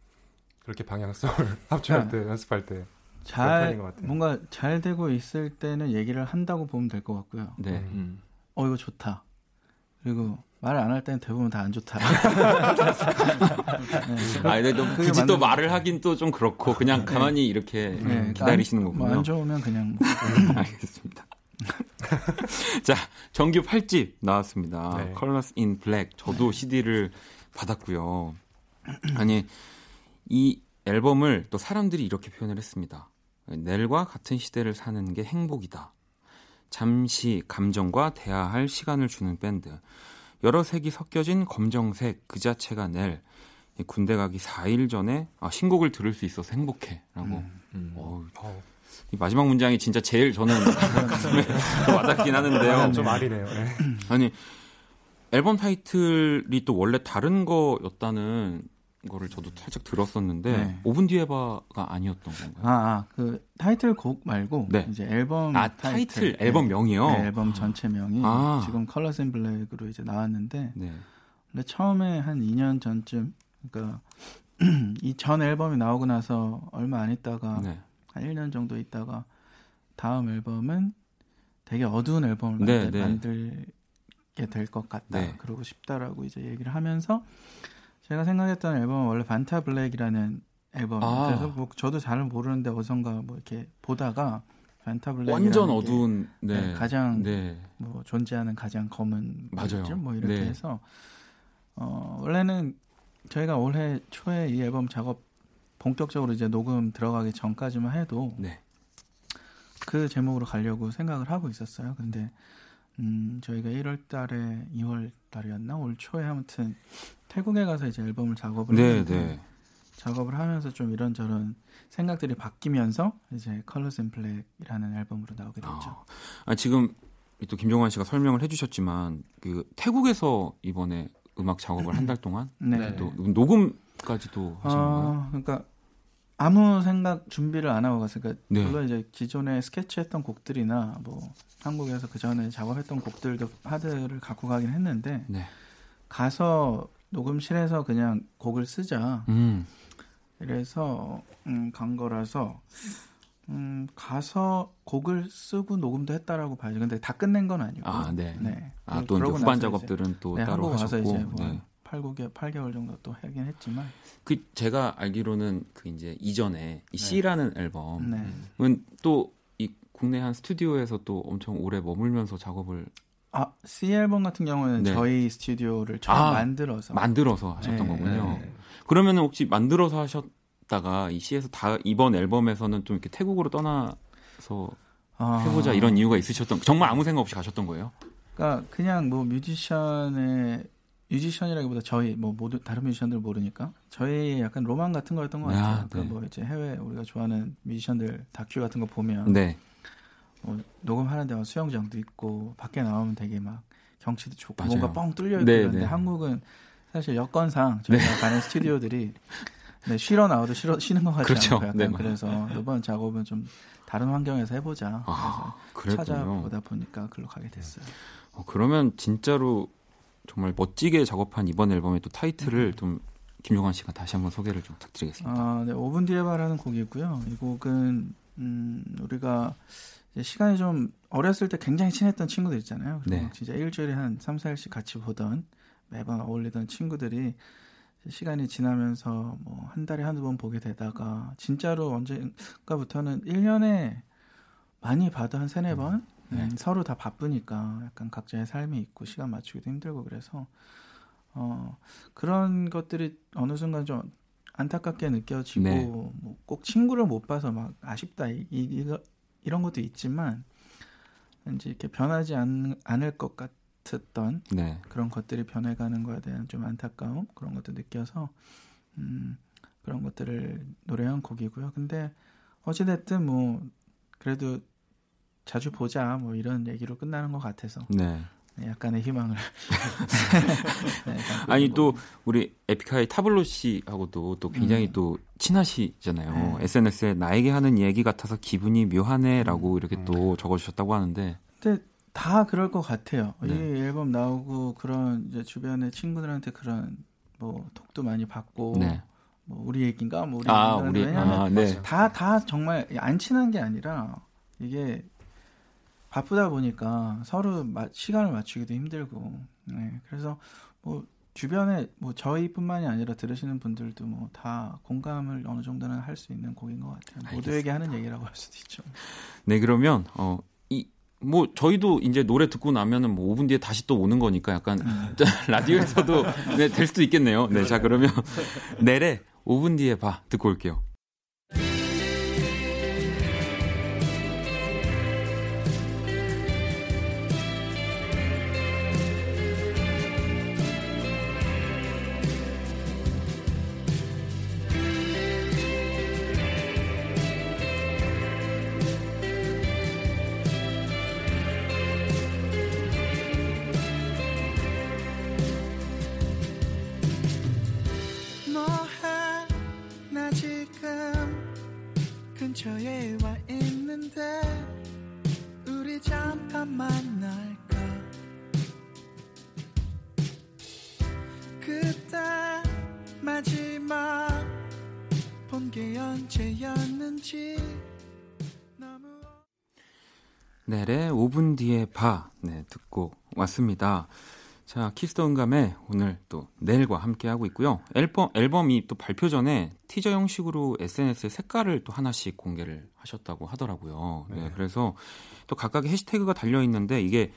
Speaker 6: 그렇게 방향성을 합주할 때 연습할 때
Speaker 8: 잘 뭔가 잘 되고 있을 때는 얘기를 한다고 보면 될 것 같고요. 네. 음. 어 이거 좋다. 그리고 말을 안 할 때는 대부분 다 안 좋다.
Speaker 1: 네. 아, 근데 또 굳이 맞는... 또 말을 하긴 또 좀 그렇고 그냥 네. 가만히 이렇게 네, 기다리시는 거군요.
Speaker 8: 뭐안 좋으면 그냥 뭐.
Speaker 1: 알겠습니다. 자, 정규 8집 나왔습니다. 네. Colors in Black. 저도 CD를 받았고요. 아니, 이 앨범을 또 사람들이 이렇게 표현을 했습니다. 넬과 같은 시대를 사는 게 행복이다. 잠시 감정과 대화할 시간을 주는 밴드. 여러 색이 섞여진 검정색 그 자체가 낼 군대 가기 4일 전에 아, 신곡을 들을 수 있어서 행복해라고. 음, 음. 어, 이 마지막 문장이 진짜 제일 저는 가슴에 와닿긴 하는데요.
Speaker 6: 아, 좀 아리네요. 네.
Speaker 1: 아니 앨범 타이틀이 또 원래 다른 거였다는 거를 저도 살짝 들었었는데 네. 5분 뒤에 봐가 아니었던 건가요?
Speaker 8: 아, 아, 그 타이틀 곡 말고 네. 이제 앨범
Speaker 1: 아, 타이틀, 타이틀 앨범 명이요?
Speaker 8: 네, 앨범 전체 명이 아. 지금 Colors in Black으로 이제 나왔는데 네. 근데 처음에 한 2년 전쯤 그러니까 이 전 앨범이 나오고 나서 얼마 안 있다가 네. 한 1년 정도 있다가 다음 앨범은 되게 어두운 앨범을 네, 만들, 만들게 될 것 같다. 네. 그러고 싶다라고 이제 얘기를 하면서 제가 생각했던 앨범은 원래 반타 블랙이라는 앨범. 아. 그래서 뭐 저도 잘 모르는데 어선가 뭐 이렇게 보다가 펜타블랙
Speaker 1: 완전 어두운
Speaker 8: 네. 네, 가장 네. 뭐 존재하는 가장 검은
Speaker 1: 맞아요.
Speaker 8: 뭐 이렇게
Speaker 1: 네.
Speaker 8: 해서 어, 원래는 저희가 올해 초에 이 앨범 작업 본격적으로 이제 녹음 들어가기 전까지만 해도
Speaker 1: 네.
Speaker 8: 그 제목으로 가려고 생각을 하고 있었어요. 근데 음, 저희가 1월 달에 2월 달이었나 올 초에 아무튼 태국에 가서 이제 앨범을 작업을
Speaker 1: 네, 했는데 네.
Speaker 8: 작업을 하면서 좀 이런저런 생각들이 바뀌면서 이제 Colors in Black이라는 앨범으로 나오게 됐죠. 아,
Speaker 1: 아 지금 또 김종환 씨가 설명을 해주셨지만 그 태국에서 이번에 음악 작업을 한 달 동안 네. 또 녹음까지도 하신 아, 거예요?
Speaker 8: 그러니까 아무 생각 준비를 안 하고 갔으니까 그러니까 네. 물론 이제 기존에 스케치했던 곡들이나 뭐 한국에서 그 전에 작업했던 곡들도 하드를 갖고 가긴 했는데
Speaker 1: 네.
Speaker 8: 가서 녹음실에서 그냥 곡을 쓰자.
Speaker 1: 음.
Speaker 8: 그래서 음, 간 거라서 음, 가서 곡을 쓰고 녹음도 했다라고 봐야죠. 근데 다 끝낸 건 아니고.
Speaker 1: 아, 네. 네. 아, 또 이제 후반 작업들은 또 네, 따로 하셨고.
Speaker 8: 와서 이제 뭐 네. 8, 9개, 8개월 정도 또 하긴 했지만.
Speaker 1: 그 제가 알기로는 그 이제 이전에 이 네. C라는 앨범은
Speaker 8: 네.
Speaker 1: 또이 국내 한 스튜디오에서 또 엄청 오래 머물면서 작업을
Speaker 8: 아, C 앨범 같은 경우는 네. 저희 스튜디오를 처음 아, 만들어서
Speaker 1: 만들어서 하셨던 네, 거군요. 네. 그러면은 혹시 만들어서 하셨다가 이 C에서 다 이번 앨범에서는 좀 이렇게 태국으로 떠나서 아. 해보자 이런 이유가 있으셨던 정말 아무 생각 없이 가셨던 거예요?
Speaker 8: 그러니까 그냥 뭐 뮤지션의 뮤지션이라기보다 저희 뭐 모두 다른 뮤지션들 모르니까 저희 약간 로망 같은 거였던 것 같아요. 아, 그러니까 뭐 이제 해외 우리가 좋아하는 뮤지션들 다큐 같은 거 보면
Speaker 1: 네.
Speaker 8: 뭐 녹음하는데 막 수영장도 있고 밖에 나오면 되게 막 경치도 좋고
Speaker 1: 맞아요.
Speaker 8: 뭔가 뻥 뚫려 있고 네, 그런데 네. 한국은 사실 여건상 저희가 네. 가는 스튜디오들이 네, 쉬러 나와도 쉬러, 쉬는 것 같지
Speaker 1: 그렇죠.
Speaker 8: 않고 약간 네, 그래서 이번 작업은 좀 다른 환경에서 해보자
Speaker 1: 아,
Speaker 8: 그래서 찾아보다 보니까 글로 가게 됐어요.
Speaker 1: 어, 그러면 진짜로 정말 멋지게 작업한 이번 앨범의 또 타이틀을 음. 좀 김용환 씨가 다시 한번 소개를 좀 부탁드리겠습니다.
Speaker 8: 아, 네, 5분 뒤에 말하는 곡이고요. 이 곡은 음, 우리가 시간이 좀 어렸을 때 굉장히 친했던 친구들 있잖아요.
Speaker 1: 네.
Speaker 8: 진짜 일주일에 한 3, 4일씩 같이 보던 매번 어울리던 친구들이 시간이 지나면서 뭐 한 달에 한두 번 보게 되다가 진짜로 언젠가부터는 1년에 많이 봐도 한 세네 번 네. 음, 서로 다 바쁘니까 약간 각자의 삶이 있고 시간 맞추기도 힘들고 그래서 어 그런 것들이 어느 순간 좀 안타깝게 느껴지고 네. 뭐꼭 친구를 못 봐서 막 아쉽다 이, 이, 이런 것도 있지만 왠지 이렇게 변하지 않, 않을 것 같았던
Speaker 1: 네.
Speaker 8: 그런 것들이 변해가는 거에 대한 좀 안타까움 그런 것도 느껴서 음, 그런 것들을 노래한 곡이고요. 근데 어찌됐든 뭐 그래도 자주 보자 뭐 이런 얘기로 끝나는 것 같아서
Speaker 1: 네.
Speaker 8: 네 약간의 희망을
Speaker 1: 네, 아니 또 우리 에픽하이 타블로 씨하고도 또 굉장히 음. 또 친하시잖아요. 네. SNS에 나에게 하는 얘기 같아서 기분이 묘하네라고 음. 이렇게 음. 또 적어주셨다고 하는데.
Speaker 8: 근데 다 그럴 것 같아요. 네. 이 앨범 나오고 그런 이제 주변의 친구들한테 그런 뭐 톡도 많이 받고.
Speaker 1: 네.
Speaker 8: 뭐 우리 얘기인가 뭐 우리
Speaker 1: 아, 우리
Speaker 8: 왜냐면
Speaker 1: 아, 네.
Speaker 8: 다다 정말 안 친한 게 아니라 이게 바쁘다 보니까 서로 마, 시간을 맞추기도 힘들고 네, 그래서 뭐 주변에 뭐 저희뿐만이 아니라 들으시는 분들도 뭐 다 공감을 어느 정도는 할 수 있는 곡인 것 같아요. 알겠습니다. 모두에게 하는 얘기라고 할 수도 있죠.
Speaker 1: 네 그러면 어. 이 뭐 저희도 이제 노래 듣고 나면은 뭐 5분 뒤에 다시 또 오는 거니까 약간 음. 라디오에서도 네, 될 수도 있겠네요. 네, 자 그러면 내래 5분 뒤에 봐 듣고 올게요. 넬의 5분 뒤에 봐 네, 듣고 왔습니다. 자, Kiss the 음감회 오늘 또 넬과 함께 하고 있고요. 앨범 앨범이 또 발표 전에 티저 형식으로 SNS에 색깔을 또 하나씩 공개를 하셨다고 하더라고요. 네, 네. 그래서 또 각각의 해시태그가 달려 있는데 이게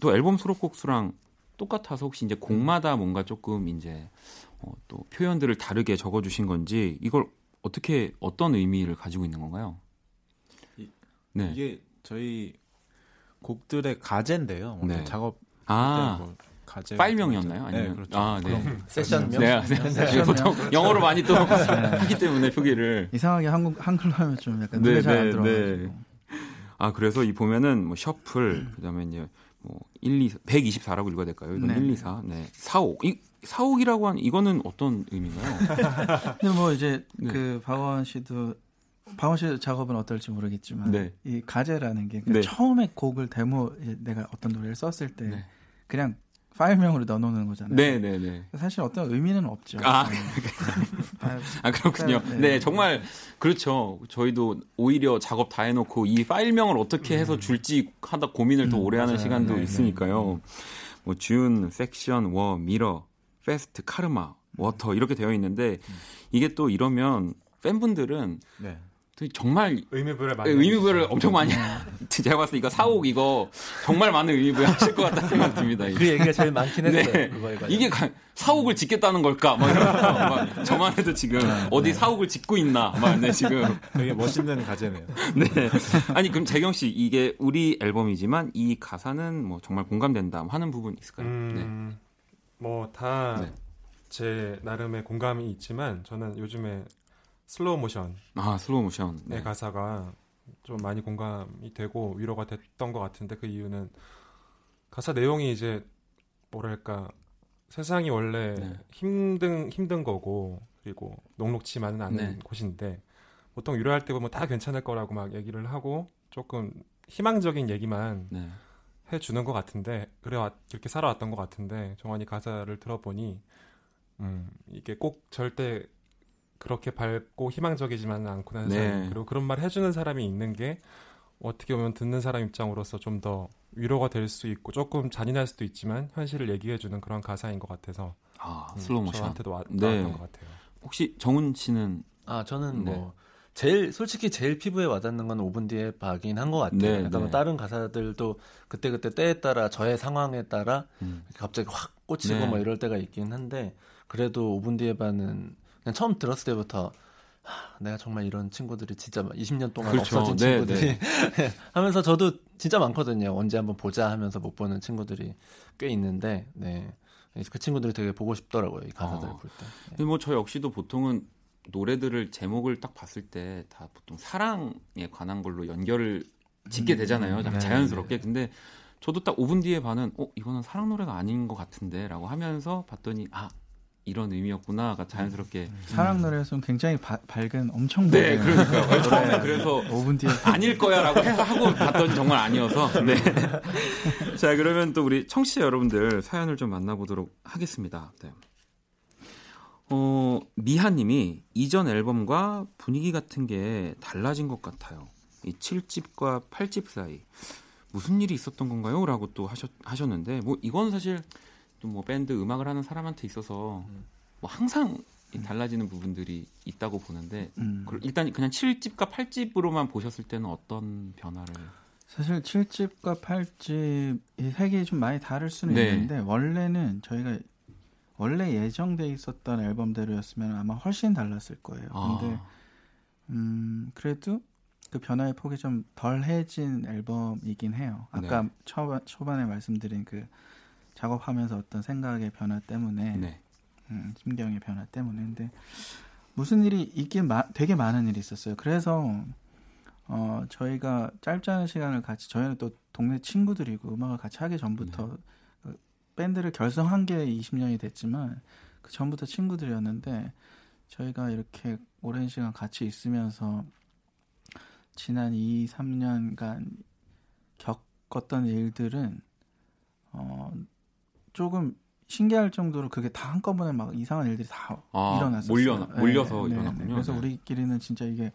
Speaker 1: 또 앨범 수록곡 수랑 똑같아서 혹시 이제 곡마다 뭔가 조금 이제 어, 또 표현들을 다르게 적어 주신 건지 이걸 어떻게 어떤 의미를 가지고 있는 건가요?
Speaker 5: 이, 네. 이게 저희 곡들의 가제인데요. 네. 작업
Speaker 1: 아, 뭐 가제 파일명이었나요? 아니면
Speaker 5: 네, 그렇죠.
Speaker 1: 아, 네.
Speaker 8: 세션명. 네,
Speaker 1: 네. 보통 영어로 많이 또 하기 때문에 표기를
Speaker 8: 이상하게 한국 한글로 하면 좀 약간 눈에 네, 잘안 들어. 네.
Speaker 1: 아 그래서 이 보면은 뭐 셔플 그다음에 이제 뭐 1, 2, 124라고 읽어야 될까요? 이건 네. 1, 2, 4, 네, 45. 이 4옥이라고 한 이거는 어떤 의미인가요?
Speaker 8: 근데 뭐 이제 네. 그 박원 씨도 박원 씨 작업은 어떨지 모르겠지만 네. 이 가제라는 게 네. 처음에 곡을 데모 내가 어떤 노래를 썼을 때 네. 그냥 파일명으로 넣어놓는 거잖아요.
Speaker 1: 네, 네, 네.
Speaker 8: 사실 어떤 의미는 없죠.
Speaker 1: 아, 네. 아 그렇군요. 네, 네, 정말 그렇죠. 저희도 오히려 작업 다 해놓고 이 파일명을 어떻게 해서 음. 줄지 하다 고민을 더 음, 오래 하는 시간도 네, 네, 있으니까요. 뭐 June, 섹션, War, Mirror, Past, 카르마, Water 이렇게 되어 있는데 이게 또 이러면 팬분들은 네. 정말
Speaker 6: 의미부여를 많이
Speaker 1: 의미부여를 엄청 많이 제가 봤을 때 이거 사옥 이거 정말 많은 의미부여 하실 것 같다는 생각이 듭니다.
Speaker 7: 그 얘기가 제일 많긴 했어요. 네.
Speaker 1: 이게 사옥을 짓겠다는 걸까? 막 이런 저만 해도 지금 네. 어디 사옥을 짓고 있나? 막 네, 지금
Speaker 5: 되게 멋있는 가제네요.
Speaker 1: 네. 아니 그럼 재경 씨 이게 우리 앨범이지만 이 가사는 뭐 정말 공감된다 하는 부분 있을까요? 음,
Speaker 6: 네. 뭐 다 제 네. 나름의 공감이 있지만 저는 요즘에 Slow Motion.
Speaker 1: 아, Slow Motion.
Speaker 6: 네. 가사가 좀 많이 공감이 되고 위로가 됐던 것 같은데 그 이유는 가사 내용이 이제 뭐랄까 세상이 원래 네. 힘든 힘든 거고 그리고 녹록치만은 않은 네. 곳인데 보통 위로할 때 보면 다 괜찮을 거라고 막 얘기를 하고 조금 희망적인 얘기만 네. 해주는 것 같은데 그래 이렇게 살아왔던 것 같은데 종완이 가사를 들어보니 음, 이게 꼭 절대 그렇게 밝고 희망적이지만은 않구나 네. 그리고 그런 말 해주는 사람이 있는 게 어떻게 보면 듣는 사람 입장으로서 좀 더 위로가 될 수 있고 조금 잔인할 수도 있지만 현실을 얘기해주는 그런 가사인 것 같아서
Speaker 1: 아 음, Slow Motion
Speaker 6: 저한테도 와, 네. 것 같아요.
Speaker 1: 혹시 정훈 씨는
Speaker 7: 아 저는 네. 뭐 제일 솔직히 제일 피부에 와닿는 건 5분 뒤에 박인 한 것 같아요. 네, 약간 뭐 네. 다른 가사들도 그때 그때 때에 따라 저의 상황에 따라 음. 갑자기 확 꽂히고 네. 뭐 이럴 때가 있긴 한데 그래도 5분 뒤에 반은 그냥 처음 들었을 때부터 하, 내가 정말 이런 친구들이 진짜 20년 동안 그렇죠. 없어진 네, 친구들이 네. 하면서 저도 진짜 많거든요. 언제 한번 보자 하면서 못 보는 친구들이 꽤 있는데 네. 그 친구들이 되게 보고 싶더라고요. 이 가사들 어. 볼 때.
Speaker 1: 네. 근데 뭐 저 역시도 보통은 노래들을 제목을 딱 봤을 때 다 보통 사랑에 관한 걸로 연결을 짓게 음, 되잖아요. 음, 네, 자연스럽게. 네. 근데 저도 딱 5분 뒤에 반은 어 이거는 사랑 노래가 아닌 것 같은데라고 하면서 봤더니 아 이런 의미였구나가 자연스럽게
Speaker 8: 음. 사랑 노래에서는 굉장히 바, 밝은 엄청
Speaker 1: 네 그러니까 처음에 그래서 5분 뒤에 아닐 거야라고 하고 봤더니 정말 아니어서 네. 자 그러면 또 우리 청취자 여러분들 사연을 좀 만나보도록 하겠습니다. 네. 어 미하님이 이전 앨범과 분위기 같은 게 달라진 것 같아요. 이 7집과 8집 사이 무슨 일이 있었던 건가요? 라고 또 하셨, 하셨는데 뭐 이건 사실 또 뭐 밴드 음악을 하는 사람한테 있어서 음. 뭐 항상 달라지는 부분들이 있다고 보는데 음. 일단 그냥 7집과 8집으로만 보셨을 때는 어떤 변화를
Speaker 8: 사실 7집과 8집 이 색이 좀 많이 다를 수는 네. 있는데 원래는 저희가 원래 예정돼 있었던 앨범대로였으면 아마 훨씬 달랐을 거예요. 아. 근데 음 그래도 그 변화의 폭이 좀 덜해진 앨범이긴 해요. 아까 네. 초반, 초반에 말씀드린 그 작업하면서 어떤 생각의 변화 때문에 네. 음, 심경의 변화 때문에 근데 무슨 일이 있긴 마, 되게 많은 일이 있었어요. 그래서 어, 저희가 짧지 않은 시간을 같이 저희는 또 동네 친구들이고 음악을 같이 하기 전부터 네. 그 밴드를 결성한 게 20년이 됐지만 그 전부터 친구들이었는데 저희가 이렇게 오랜 시간 같이 있으면서 지난 2, 3년간 겪었던 일들은 어, 조금 신기할 정도로 그게 다 한꺼번에 막 이상한 일들이 다 아, 일어났어요.
Speaker 1: 몰려 몰려서 네, 네, 일어났군요.
Speaker 8: 네, 그래서 우리끼리는 진짜 이게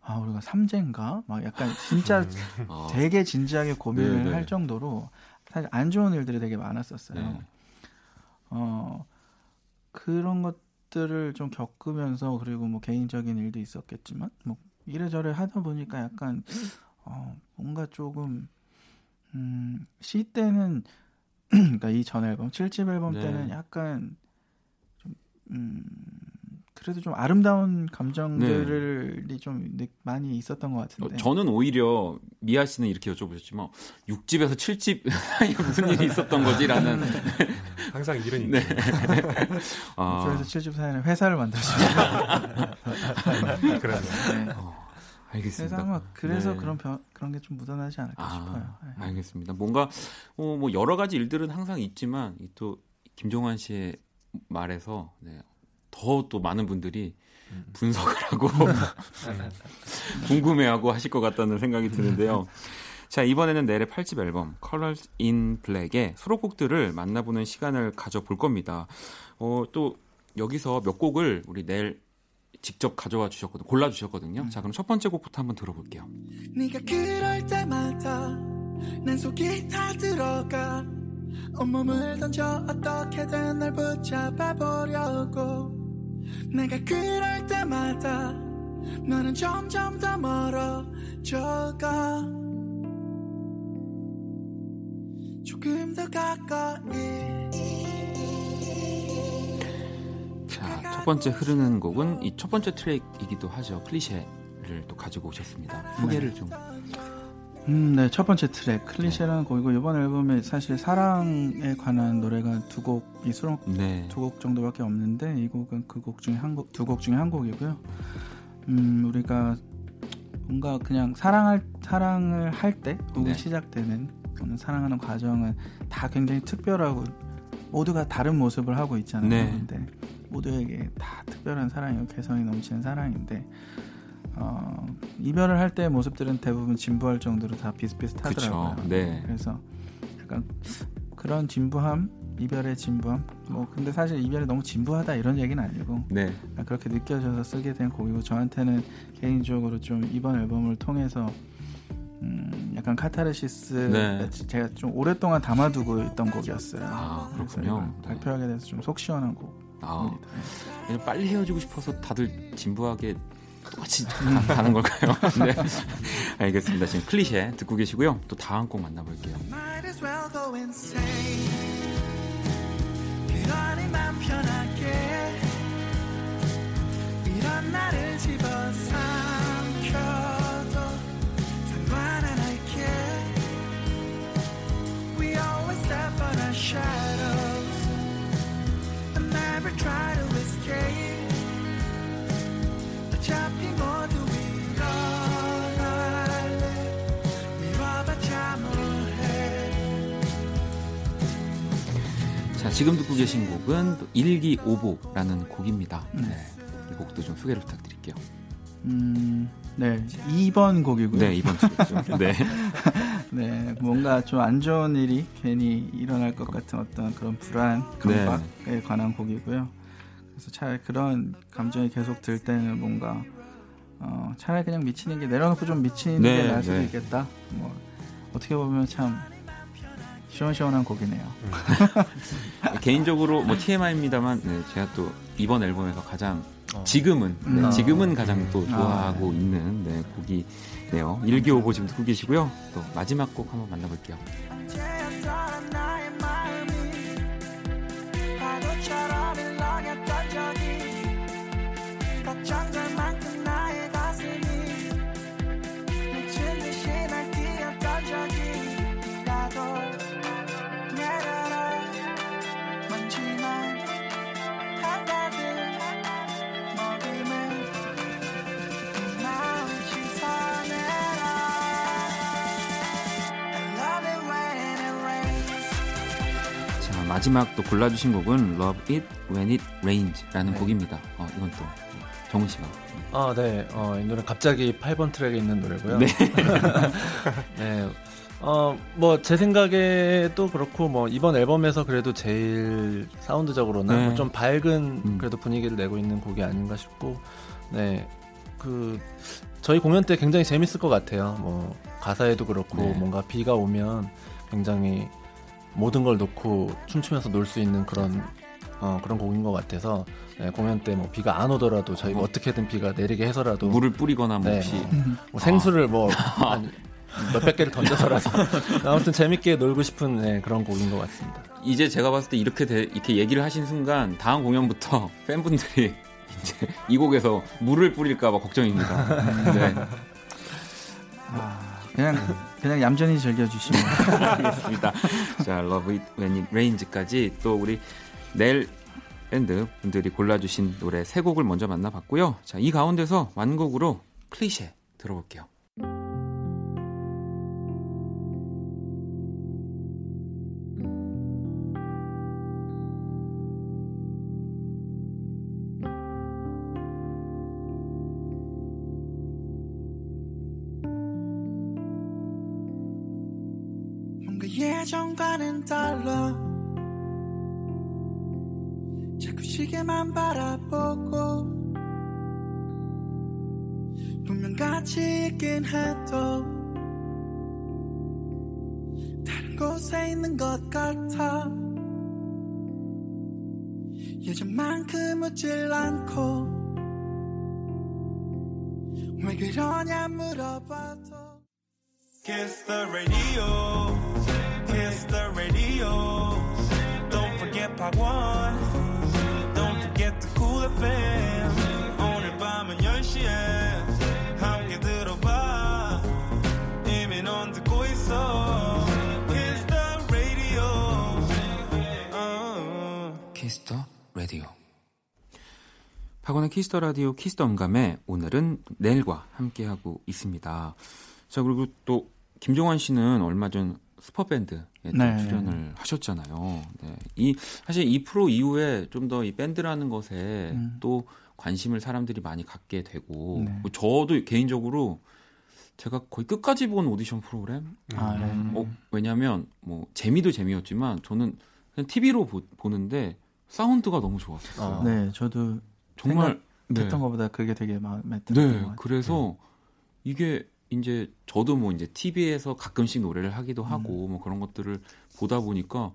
Speaker 8: 아 우리가 삼재인가 막 약간 진짜 음. 아. 되게 진지하게 고민을 네네. 할 정도로 사실 안 좋은 일들이 되게 많았었어요. 네. 어 그런 것들을 좀 겪으면서 그리고 뭐 개인적인 일도 있었겠지만 뭐 이래저래 하다 보니까 약간 어 뭔가 조금 음, 시 때는 그러니까 이 전 앨범 7집 앨범 네. 때는 약간 좀 음, 그래도 좀 아름다운 감정들이 네. 좀 많이 있었던 것 같은데.
Speaker 1: 어, 저는 오히려 미아 씨는 이렇게 여쭤보셨지만 6집에서 7집 사이에 무슨 일이 있었던 거지라는
Speaker 6: 항상 일은 네.
Speaker 8: 아. 6집에서 7집 사이에 회사를 만들었습니다.
Speaker 6: 그래요.
Speaker 8: 네. 어, 알겠습니다. 그래서 아마 그래서 네. 그런 변, 그런 게 좀 묻어나지 않을까 아, 싶어요.
Speaker 1: 네. 알겠습니다. 뭔가 어, 뭐 여러 가지 일들은 항상 있지만 또 김종환 씨의 말에서 네, 더또 많은 분들이 음. 분석을 하고 궁금해하고 하실 것 같다는 생각이 드는데요. 자 이번에는 넬의 8집 앨범 Colors in Black의 수록곡들을 만나보는 시간을 가져볼 겁니다. 어, 또 여기서 몇 곡을 우리 넬 직접 가져와 주셨거든요. 골라 주셨거든요. 자 그럼 첫 번째 곡부터 한번 들어볼게요. 네가 그럴 때마다 난 속이 다 들어가 온몸을 던져 어떻게든 날 붙잡아 보려고 내가 그럴 때마다 너는 점점 더 멀어져가 조금 더 가까이 첫 번째 흐르는 곡은 이 첫 번째 트랙이기도 하죠. 클리셰를 또 가지고 오셨습니다. 소개를 네. 좀
Speaker 8: 음, 네, 첫 번째 트랙 클리셰라는 곡이고 이번 앨범에 사실 사랑에 관한 노래가 두 곡이 수록 네. 두곡 정도밖에 없는데 이 곡은 그 곡 중에 한 곡, 두 곡 중에 한 곡이고요. 음, 우리가 뭔가 그냥 사랑할 사랑을 할 때 혹은 네. 시작되는 또는 사랑하는 과정은 다 굉장히 특별하고 모두가 다른 모습을 하고 있잖아요. 네. 근데 모두에게 다 특별한 사랑이고 개성이 넘치는 사랑인데 어, 이별을 할 때 모습들은 대부분 진부할 정도로 다 비슷비슷하더라고요. 그쵸, 네. 그래서 약간 그런 진부함, 이별의 진부함. 뭐 근데 사실 이별이 너무 진부하다 이런 얘기는 아니고 네. 그렇게 느껴져서 쓰게 된 곡이고 저한테는 개인적으로 좀 이번 앨범을 통해서 음, 약간 카타르시스 네. 제가 좀 오랫동안 담아두고 있던 곡이었어요. 아, 그렇군요. 네. 발표하게 돼서 좀 속 시원한 곡. 아,
Speaker 1: 빨리 헤어지고 싶어서 다들 진부하게 똑같이 가는 걸까요? 네. 알겠습니다. 지금 클리셰 듣고 계시고요. 또 다음 곡 만나볼게요. 이런 나를 집어삼켜 지금 듣고 계신 곡은 일기오보라는 곡입니다. 네. 네. 이 곡도 좀 소개를 부탁드릴게요.
Speaker 8: 음, 네. 2번 곡이고요.
Speaker 1: 네, 2번 곡이죠. 네.
Speaker 8: 네, 뭔가 좀 안 좋은 일이 괜히 일어날 것 같은 어떤 그런 불안, 강박에 네. 관한 곡이고요. 그래서 차라리 그런 감정이 계속 들 때는 뭔가 어, 차라리 그냥 미치는 게 내려놓고 좀 미치는 네, 게 나을 수도 네. 있겠다. 뭐 어떻게 보면 참 시원시원한 곡이네요. 음.
Speaker 1: 개인적으로 뭐 TMI입니다만 네, 제가 또 이번 앨범에서 가장 어. 지금은 네, 음. 지금은 가장 또 음. 좋아하고 아, 네. 있는 네, 곡이 네요. 일기오보 지금 듣고 계시고요. 또 마지막 곡 한번 만나볼게요. 마지막 또 골라주신 곡은 Love It When It Rains라는 네. 곡입니다. 어, 이건 또 정우 씨가.
Speaker 7: 아, 네. 어, 이 노래 갑자기 8번 트랙에 있는 노래고요. 네. 네. 어, 뭐, 제 생각에도 그렇고, 뭐, 이번 앨범에서 그래도 제일 사운드적으로는 네. 뭐 좀 밝은 음. 그래도 분위기를 내고 있는 곡이 아닌가 싶고, 네. 그 저희 공연 때 굉장히 재밌을 것 같아요. 뭐 가사에도 그렇고 네. 뭔가 비가 오면 굉장히 모든 걸 놓고 춤추면서 놀 수 있는 그런 어, 그런 곡인 것 같아서 네, 공연 때 뭐 비가 안 오더라도 저희가 어. 떻게든 비가 내리게 해서라도
Speaker 1: 물을 뿌리거나 뭐,
Speaker 7: 네, 뭐, 뭐 생수를 뭐 아. 몇백 개를 던져서라도 아무튼 재밌게 놀고 싶은 네, 그런 곡인 것 같습니다.
Speaker 1: 이제 제가 봤을 때 이렇게 되, 이렇게 얘기를 하신 순간 다음 공연부터 팬분들이 이제 이 곡에서 물을 뿌릴까봐 걱정입니다. 네.
Speaker 8: 아, 그냥 그냥 얌전히 즐겨주시면
Speaker 1: 알겠습니다. 자, Love It When It Rains까지 또 우리 내일 밴드 분들이 골라주신 노래 세 곡을 먼저 만나봤고요. 자, 이 가운데서 완곡으로 클리셰 들어볼게요. 예전과는 달라. 자꾸 시계만 바라보고 분명 같이 있긴 해도 다른 곳에 있는 것 같아. 예전만큼 웃질 않고 왜 그러냐 물어봐도. Kiss the radio Kiss the radio. Don't forget Part 1. Don't forget the cool FM. 오늘 밤은 10시에 함께 들어봐. 이미 넌 듣고 있어. Kiss the radio. Uh. Kiss the radio. 박원의 키스터 라디오 키스터 음감에 오늘은 넬과 함께하고 있습니다. 자, 그리고 또 김종환 씨는 얼마 전 슈퍼밴드에 네. 출연을 하셨잖아요. 네. 이 사실 이 프로 이후에 좀 더 이 밴드라는 것에 음. 또 관심을 사람들이 많이 갖게 되고 네. 뭐 저도 개인적으로 제가 거의 끝까지 본 오디션 프로그램. 아, 네. 어, 왜냐하면 뭐 재미도 재미였지만 저는 그냥 TV로 보, 보는데 사운드가 너무 좋았어요.
Speaker 8: 아. 네, 저도 정말 했던 네. 것보다 그게 되게 마음에
Speaker 1: 들었던 네, 그래서 이게 이제 저도 뭐 이제 TV에서 가끔씩 노래를 하기도 하고 음. 뭐 그런 것들을 보다 보니까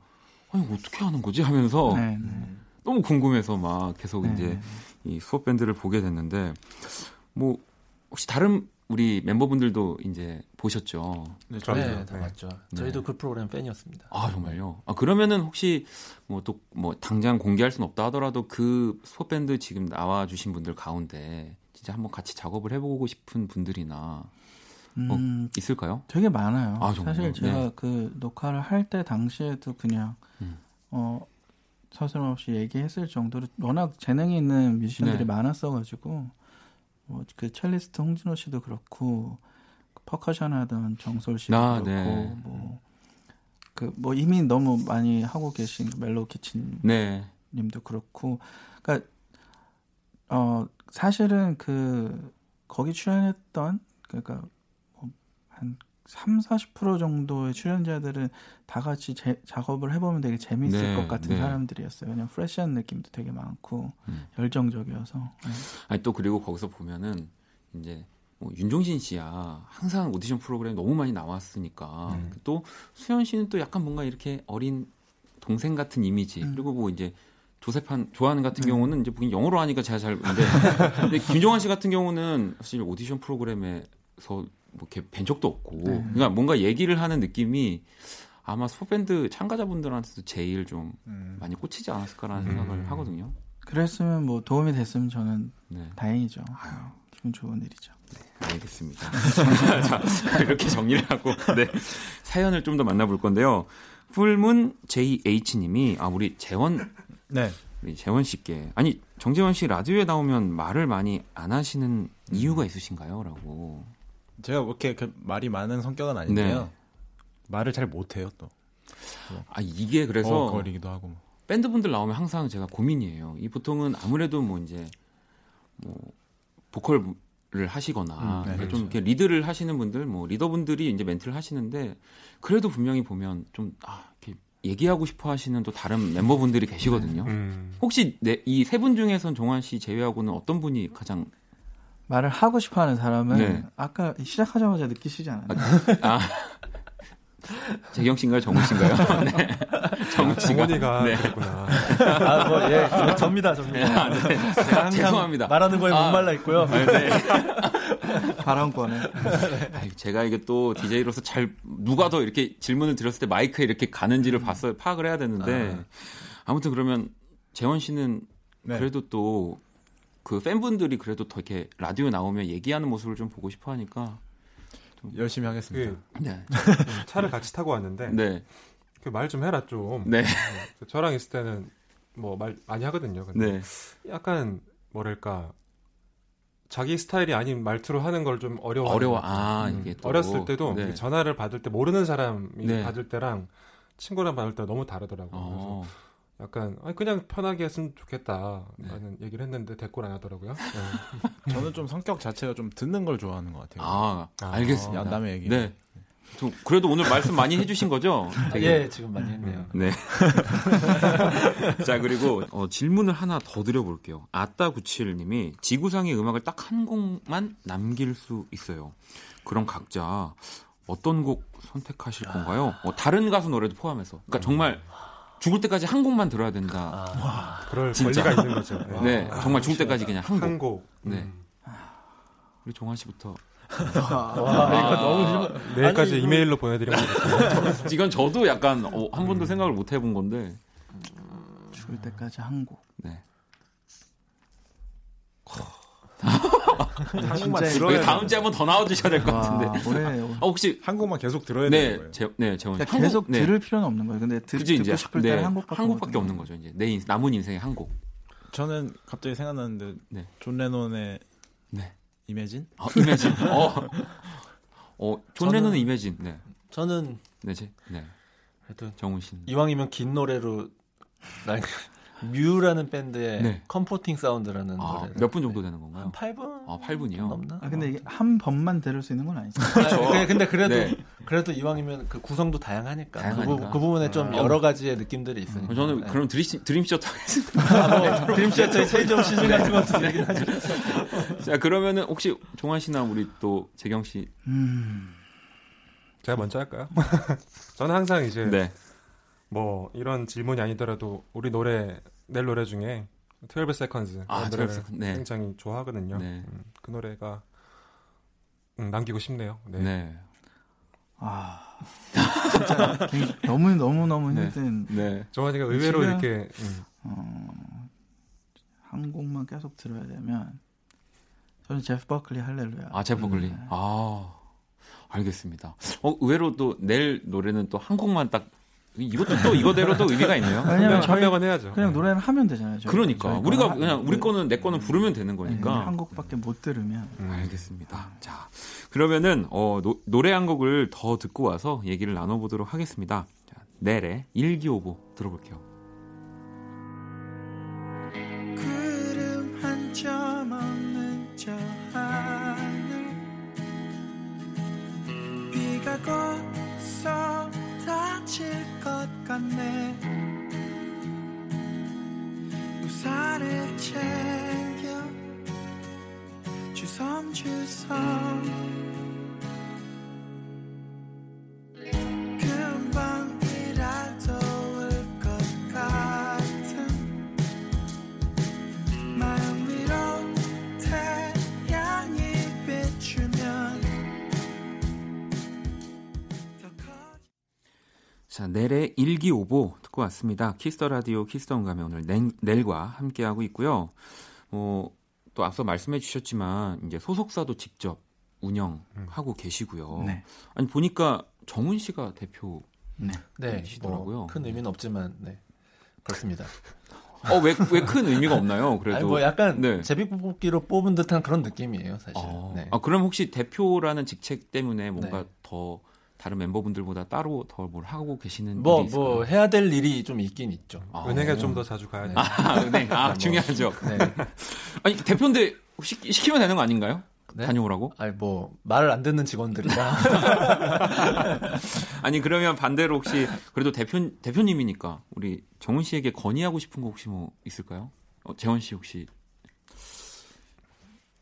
Speaker 1: 아니 어떻게 하는 거지 하면서 네, 네. 너무 궁금해서 막 계속 네. 이제 이 수업 밴드를 보게 됐는데 뭐 혹시 다른 우리 멤버분들도 이제 보셨죠?
Speaker 7: 네, 네, 다 봤죠. 네. 저희도 그 프로그램 팬이었습니다.
Speaker 1: 아 정말요? 아 그러면은 혹시 뭐 또뭐 뭐 당장 공개할 수는 없다 하더라도 그 수업 밴드 지금 나와 주신 분들 가운데 진짜 한번 같이 작업을 해보고 싶은 분들이나 어, 음, 있을까요?
Speaker 8: 되게 많아요. 아, 사실 제가 네. 그 녹화를 할 때 당시에도 그냥 음. 어 서슴없이 얘기했을 정도로 워낙 재능이 있는 뮤지션들이 네. 많았어가지고 뭐그 첼리스트 홍진호 씨도 그렇고 그 퍼커션 하던 정솔 씨도 아, 그렇고 네. 뭐 그 뭐 이미 너무 많이 하고 계신 그 Mellow Kitchen 네. 님도 그렇고 그러니까 어 사실은 그 거기 출연했던 그러니까 한 3, 40% 정도의 출연자들은 다 같이 제, 작업을 해보면 되게 재밌을 네, 것 같은 네. 사람들이었어요. 왜냐면 fresh한 느낌도 되게 많고 음. 열정적이어서. 네.
Speaker 1: 아니 또 그리고 거기서 보면은 이제 뭐 윤종신 씨야 항상 오디션 프로그램 너무 많이 나왔으니까 음. 또 수현 씨는 또 약간 뭔가 이렇게 어린 동생 같은 이미지 음. 그리고 뭐 이제 조세판 좋아하는 같은 네. 경우는 이제 보긴 영어로 하니까 제가 잘 근데, 근데 김종환 씨 같은 경우는 사실 오디션 프로그램에서 뭐 이렇게 뵌 적도 없고 네. 그러니까 뭔가 얘기를 하는 느낌이 아마 소밴드 참가자분들한테도 제일 좀 음. 많이 꽂히지 않았을까라는 음. 생각을 하거든요.
Speaker 8: 그랬으면 뭐 도움이 됐으면 저는 네. 다행이죠. 아유. 기분 좋은 일이죠.
Speaker 1: 네, 알겠습니다. 자, 이렇게 정리를 하고 네, 사연을 좀 더 만나볼 건데요. 풀문 JH님이 아 우리 재원 네. 우리 재원 씨께 아니 정재원 씨 라디오에 나오면 말을 많이 안 하시는 이유가 있으신가요?라고
Speaker 5: 제가 그렇게 그 말이 많은 성격은 아닌데요. 네. 말을 잘 못해요 또.
Speaker 1: 아 이게 그래서
Speaker 5: 거리기도 하고. 뭐.
Speaker 1: 밴드 분들 나오면 항상 제가 고민이에요. 이 보통은 아무래도 뭐 이제 뭐 보컬을 하시거나 음, 네, 좀 그렇죠. 이렇게 리드를 하시는 분들, 뭐 리더분들이 이제 멘트를 하시는데 그래도 분명히 보면 좀 아, 이렇게 얘기하고 싶어 하시는 또 다른 멤버분들이 계시거든요. 음. 혹시 이세 분 중에선 종환 씨 제외하고는 어떤 분이 가장
Speaker 8: 말을 하고 싶어 하는 사람은 네. 아까 시작하자마자 느끼시지 않았나요? 아, 아.
Speaker 1: 재경 씨인가요, 정우 씨인가요? 네.
Speaker 6: 정우 씨가. 정훈이가 네. 그랬구나.
Speaker 7: 아, 뭐, 예, 접니다, 접니다. 아, 네.
Speaker 1: 제가 죄송합니다.
Speaker 7: 말하는 거에 아, 목말라 있고요. 네. 네.
Speaker 8: 바람권에.
Speaker 1: 제가 이게 또 DJ로서 잘, 누가 더 이렇게 질문을 드렸을 때 마이크에 이렇게 가는지를 봤어요. 파악을 해야 되는데. 아. 무튼 그러면 재원 씨는 네. 그래도 또 그 팬분들이 그래도 더 이렇게 라디오 나오면 얘기하는 모습을 좀 보고 싶어 하니까
Speaker 5: 열심히 하겠습니다. 그, 네.
Speaker 6: 차를 같이 타고 왔는데 네. 그 말 좀 해라 좀. 네. 네. 저랑 있을 때는 뭐 말 많이 하거든요. 근데 네. 약간 뭐랄까 자기 스타일이 아닌 말투로 하는 걸 좀 어려워.
Speaker 1: 어려워. 아 음. 이게 또.
Speaker 6: 어렸을 때도 네. 전화를 받을 때 모르는 사람이 네. 받을 때랑 친구랑 받을 때 너무 다르더라고요. 어. 그래서 약간 아니 그냥 편하게 했으면 좋겠다라는 네. 얘기를 했는데 대꾸를 안 하더라고요. 네.
Speaker 5: 저는 좀 성격 자체가 좀 듣는 걸 좋아하는 것 같아요. 아,
Speaker 1: 아 알겠습니다.
Speaker 5: 남의 얘기.
Speaker 1: 네. 좀 그래도 오늘 말씀 많이 해주신 거죠?
Speaker 7: 되게... 예, 지금 많이 했네요. 네.
Speaker 1: 자 그리고 어, 질문을 하나 더 드려볼게요. 아따97님이 지구상의 음악을 딱 한 곡만 남길 수 있어요. 그럼 각자 어떤 곡 선택하실 건가요? 어, 다른 가수 노래도 포함해서. 그러니까 정말 죽을 때까지 한 곡만 들어야 된다.
Speaker 6: 아, 와, 그럴 진짜. 권리가 있는 거죠.
Speaker 1: 네, 네 아, 정말 죽을 때까지 그냥 한 곡.
Speaker 6: 한 곡.
Speaker 1: 네. 음. 우리 종환 씨부터.
Speaker 6: 와, 아, 이거 너무 내일까지 아니, 이메일로 보내드리면
Speaker 1: 이건 저도 약간 어, 한 번도 음. 생각을 못 해본 건데.
Speaker 8: 죽을 때까지 한 곡. 네.
Speaker 1: 한국만 들어야 다음 주에 한번 더 나와주셔야 될 것 같은데. 아, 혹시
Speaker 5: 한국만 계속 들어야 네, 되는 거예요?
Speaker 1: 제, 네, 재원.
Speaker 8: 그러니까 계속 네. 들을 필요는 없는 거예요. 근데 들, 그치, 듣고 싶을 네, 때 한국밖에,
Speaker 1: 한국밖에 없는 거죠. 이제 내 인, 남은 인생의 한 곡.
Speaker 5: 저는 갑자기 생각났는데 네. 존 레논의 네. Imagine?
Speaker 1: 아, Imagine. 어, 어, 존 레논의 Imagine. 네.
Speaker 7: 저는
Speaker 1: 네, 제, 네.
Speaker 7: 하여튼
Speaker 1: 정훈 씨.
Speaker 7: 이왕이면 긴 노래로 난 Mew라는 밴드의 네. Comforting Sound라는 아, 노래.
Speaker 1: 몇분 정도 되는 건가요?
Speaker 7: 한 8분?
Speaker 1: 아, 8분이요?
Speaker 7: 넘나?
Speaker 8: 아, 근데 이게 한 번만 들을 수 있는 건 아니죠.
Speaker 7: 그렇죠. 아, 근데 그래도 네. 그래도 이왕이면 그 구성도 다양하니까. 다양하니까. 그, 부, 그 부분에 좀 아, 여러 가지의 느낌들이 있으니까.
Speaker 1: 음, 저는 네. 그럼 드림, 드림쇼트 하겠습니다. 아,
Speaker 7: 뭐, 드림쇼트 체인점 시즌 같은 것도 네. 얘기를 하죠.
Speaker 1: 자, 그러면은 혹시 종환 씨나 우리 또 재경 씨. 음...
Speaker 6: 제가 먼저 할까요? 저는 항상 이제 네. 뭐 이런 질문이 아니더라도 우리 노래 낼 노래 중에 12 Seconds 아, 노래를 네. 굉장히 좋아하거든요. 네. 음, 그 노래가 음, 남기고 싶네요. 네. 네.
Speaker 8: 아 진짜 너무 너무 너무 네. 힘든.
Speaker 6: 네. 정환이가 의외로 이렇게 음. 어,
Speaker 8: 한 곡만 계속 들어야 되면 저는 제프 버클리 할렐루야.
Speaker 1: 아 제프 버클리. 네. 아 알겠습니다. 어 의외로 또낼 노래는 또 한 곡만 딱 이것도 또 이거대로도 의미가 있네요.
Speaker 8: 왜냐면
Speaker 6: 명은 해야죠.
Speaker 8: 그냥 노래는 하면 되잖아요.
Speaker 1: 저희, 그러니까 저희 우리가 그냥 우리 거는 내 거는 부르면 되는 거니까 네,
Speaker 8: 한 곡밖에 못 들으면.
Speaker 1: 음, 알겠습니다. 자 그러면은 어, 노, 노래 한 곡을 더 듣고 와서 얘기를 나눠보도록 하겠습니다. 자, 넬의 일기오보 들어볼게요. 비가 곧서 닥칠 것 같네. 우산을 챙겨. 주섬주섬 자, 넬의 일기오보 듣고 왔습니다. Kiss the Radio Kiss the 온감에 오늘 넬, 넬과 함께하고 있고요. 어, 또 앞서 말씀해 주셨지만 이제 소속사도 직접 운영하고 음. 계시고요. 네. 아니 보니까 정훈 씨가 대표 네. 네, 시더라고요.
Speaker 7: 뭐, 큰 의미는 없지만 네. 그렇습니다.
Speaker 1: 어, 왜, 왜 큰 의미가 없나요? 그래도.
Speaker 7: 아니, 뭐 약간 네. 제비뽑기로 뽑은 듯한 그런 느낌이에요, 사실.
Speaker 1: 아, 네. 아, 그럼 혹시 대표라는 직책 때문에 뭔가 네. 더 다른 멤버분들보다 따로 더 뭘 하고 계시는
Speaker 7: 뭐, 뭐 해야 될 일이 좀 있긴 있죠.
Speaker 6: 아, 은행에 좀더 자주 가야 돼요.
Speaker 1: 아, 은행. 아, 뭐, 중요하죠. 네. 아니, 대표인데 시, 시키면 되는 거 아닌가요? 네? 다녀오라고?
Speaker 7: 아니 뭐 말을 안 듣는 직원들이라.
Speaker 1: 아니 그러면 반대로 혹시 그래도 대표 대표님이니까 우리 정훈 씨에게 건의하고 싶은 거 혹시 뭐 있을까요? 어, 재원 씨 혹시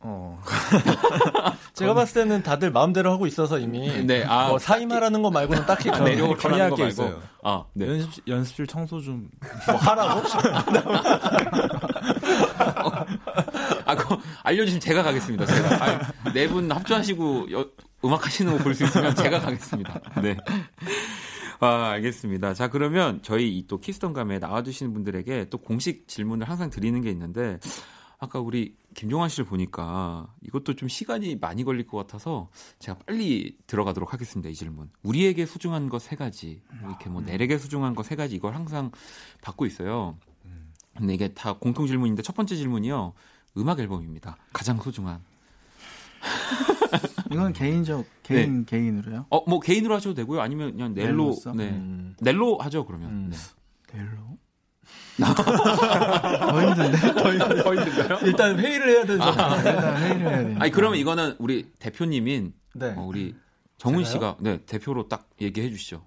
Speaker 7: 어. 제가 봤을 때는 다들 마음대로 하고 있어서 이미 네, 아, 뭐 사임하라는 거 말고는 딱히
Speaker 9: 내려고 건의할 게 있어요. 아, 네. 연습 연습실 청소 좀
Speaker 7: 뭐 하라고?
Speaker 1: 어, 아, 그 알려주시면 제가 가겠습니다. 제가 네분 합주하시고 여, 음악 하시는 거 볼 수 있으면 제가 가겠습니다. 네. 아, 알겠습니다. 자, 그러면 저희 또 키스턴감에 나와주시는 분들에게 또 공식 질문을 항상 드리는 게 있는데, 아까 우리 김종환 씨를 보니까 이것도 좀 시간이 많이 걸릴 것 같아서 제가 빨리 들어가도록 하겠습니다. 이 질문. 우리에게 소중한 것 세 가지. 이렇게 뭐 내에게 소중한 것 세 가지 이걸 항상 받고 있어요. 근데 이게 다 공통 질문인데 첫 번째 질문이요. 음악 앨범입니다. 가장 소중한.
Speaker 8: 이건 개인적 개인 네. 개인으로요?
Speaker 1: 어, 뭐 개인으로 하셔도 되고요. 아니면 그냥 넬로 넬로서? 네. 음. 넬로 하죠, 그러면. 음.
Speaker 8: 네. 넬로? 더 힘든데? 더,
Speaker 1: 힘, 더 힘든가요?
Speaker 7: 일단 회의를 해야 되죠. 아,
Speaker 8: 일단 회의를 해야 되니
Speaker 1: 아니, 그러면 이거는 우리 대표님인 네. 어, 우리 정훈 씨가 네, 대표로 딱 얘기해 주시죠.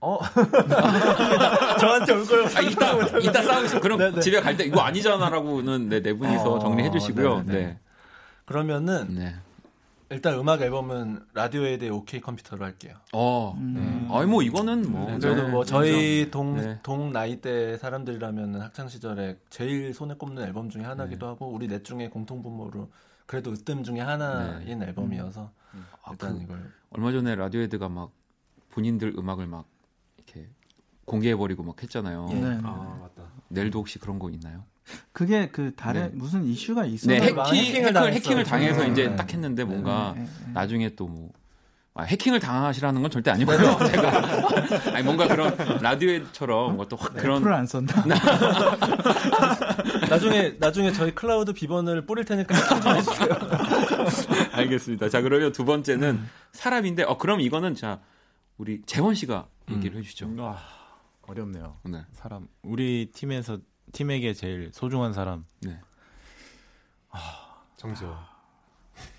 Speaker 1: 어?
Speaker 7: 저한테 올 거라고
Speaker 1: 아, 이따, 이따 싸우시죠. 그럼 네네. 네. 집에 갈 때 이거 아니잖아라고는 네, 네 분이서 어, 정리해 주시고요. 네네. 네.
Speaker 7: 그러면은 네. 일단 음악 앨범은 라디오에 대해 오케이 컴퓨터로 할게요. 어,
Speaker 1: 음. 네. 아니 뭐 이거는 뭐
Speaker 7: 네, 저도 뭐 저희 동동 네. 동 나이 대 사람들이라면 학창 시절에 제일 손에 꼽는 앨범 중에 하나기도 네. 하고 우리 넷 중에 공통 분모로 그래도 으뜸 중에 하나인 네. 앨범이어서 음. 일단 그, 이걸
Speaker 1: 얼마 전에 라디오헤드가 막 본인들 음악을 막 이렇게 공개해버리고 막 했잖아요. 아 맞다. 내일도 혹시 그런 거 있나요?
Speaker 8: 그게 그 다른 네. 무슨 이슈가 있어요? 네,
Speaker 1: 해킹, 해킹을, 해킹 을, 해킹을 당해서 이제 네. 딱 했는데 뭔가 네, 네, 네. 나중에 또 뭐. 아, 해킹을 당하시라는 건 절대 아니고요. 제가 아니 뭔가 그런 라디오처럼 뭐 또 확 그런
Speaker 8: 풀을 안 썼나?
Speaker 7: 나중에 나중에 저희 클라우드 비번을 뿌릴 테니까 해주세요.
Speaker 1: 알겠습니다. 자 그러면 두 번째는 사람인데 어 그럼 이거는 자 우리 재원 씨가 얘기를 음. 해주죠. 아,
Speaker 9: 어렵네요. 네. 사람 우리 팀에서 팀에게 제일 소중한 사람. 네.
Speaker 6: 아, 정지원.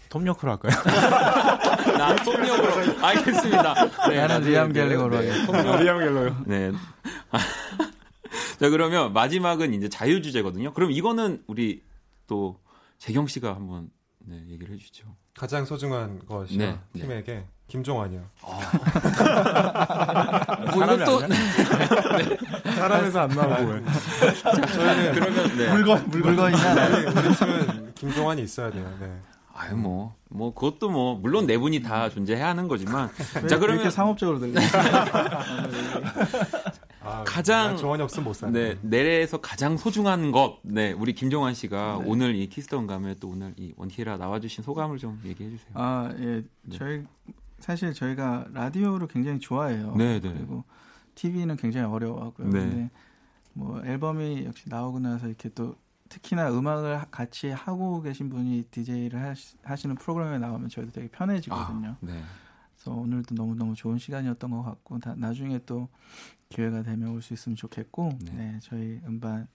Speaker 9: 톱력으로 할까요?
Speaker 1: 나 톱력으로. 알겠습니다.
Speaker 8: 네, 나는 리암 갤러거로 하겠습니다.
Speaker 9: 리암 갤러요.
Speaker 1: 네. 자, 그러면 마지막은 이제 자유 주제거든요. 그럼 이거는 우리 또 재경 씨가 한번 네, 얘기를 해주죠.
Speaker 6: 가장 소중한 것이 네, 네. 팀에게 네. 김종환이요. 아.
Speaker 1: 뭐 이것도 네.
Speaker 9: 사람에서 안 나오고 왜?
Speaker 6: 저희는 그러면
Speaker 8: 네. 물건 물건이나
Speaker 6: 우리, 팀은 김종환이 있어야 돼요. 네.
Speaker 1: 아유 뭐, 뭐 그것도 뭐 물론 네 분이 다 존재해야 하는 거지만
Speaker 8: 자 그러면 상업적으로 들리.
Speaker 6: 아, 가장 조언이 없으면 못 사는.
Speaker 1: 네, 내래에서 가장 소중한 것. 네, 우리 김종환 씨가 네. 오늘 이 키스톤 감에 또 오늘 이 원키라 나와주신 소감을 좀 얘기해 주세요.
Speaker 8: 아, 예, 네. 저희 사실 저희가 라디오를 굉장히 좋아해요. 네, 네. 그리고 TV는 굉장히 어려워하고요. 네. 근데 뭐 앨범이 역시 나오고 나서 이렇게 또 특히나 음악을 같이 하고 계신 분이 DJ를 하시, 는 프로그램에 나오면 저희도 되게 편해지거든요. 아, 네. 그래서 오늘도 너무너무 좋은 시간이었던 것 같고 다, 나중에 또 기회가 되면 올 수 있으면 좋겠고 네. 네. 저희 음반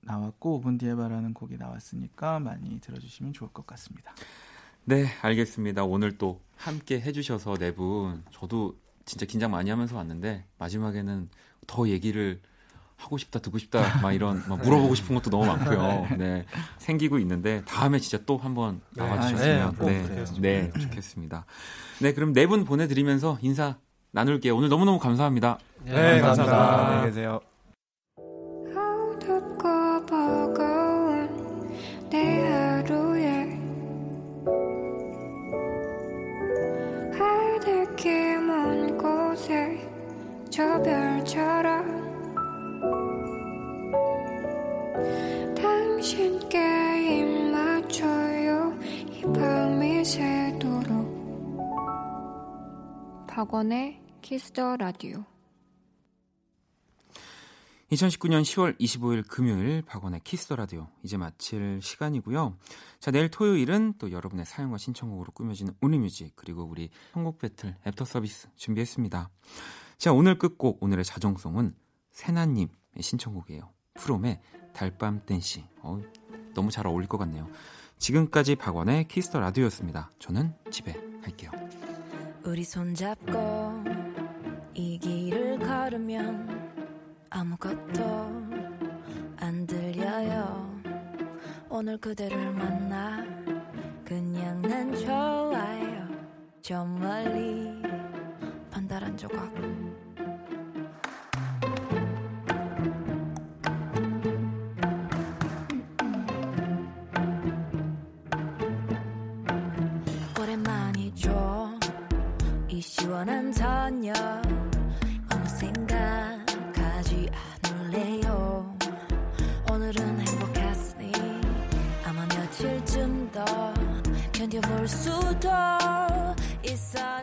Speaker 8: 나왔고 5분 뒤에 바라는 곡이 나왔으니까 많이 들어주시면 좋을 것 같습니다.
Speaker 1: 네, 알겠습니다. 오늘 또 함께 해주셔서 네 분 저도 진짜 긴장 많이 하면서 왔는데 마지막에는 더 얘기를 하고 싶다, 듣고 싶다, 막 이런 막 물어보고 싶은 것도 너무 많고요. 네. 네, 생기고 있는데 다음에 진짜 또 한번 네. 나와주셨으면 네, 네, 네, 네, 좋겠습니다. 네, 그럼 네 분 보내드리면서 인사 나눌게요. 오늘 너무너무 감사합니다.
Speaker 9: 네, 네 감사합니다. 감사합니다. 안녕히 계세요. 저 별처럼 당신께 입 맞춰요 이 밤이 새도록 박원의 Kiss the Radio
Speaker 1: 2019년 10월 25일 금요일 박원의 Kiss the Radio 이제 마칠 시간이고요. 자 내일 토요일은 또 여러분의 사연과 신청곡으로 꾸며지는 only music 그리고 우리 선곡 배틀 애프터 서비스 준비했습니다. 자, 오늘 끝곡, 오늘의 자정송은 세나님의 신청곡이에요. 프롬의 달밤 dancing. 어, 너무 잘 어울릴 것 같네요. 지금까지 박원의 Kiss the Radio였습니다. 저는 집에 갈게요. 우리 손잡고 이 길을 걸으면 아무것도 안 들려요. 오늘 그대를 만나
Speaker 3: 그냥 난 좋아요. 저 멀리 반달한 조각. 오랜만이죠. 이 시원한 저녁 생각하지 않을래요. 오늘은 행복했으니 아마 며칠쯤 더 견뎌볼 수도 있어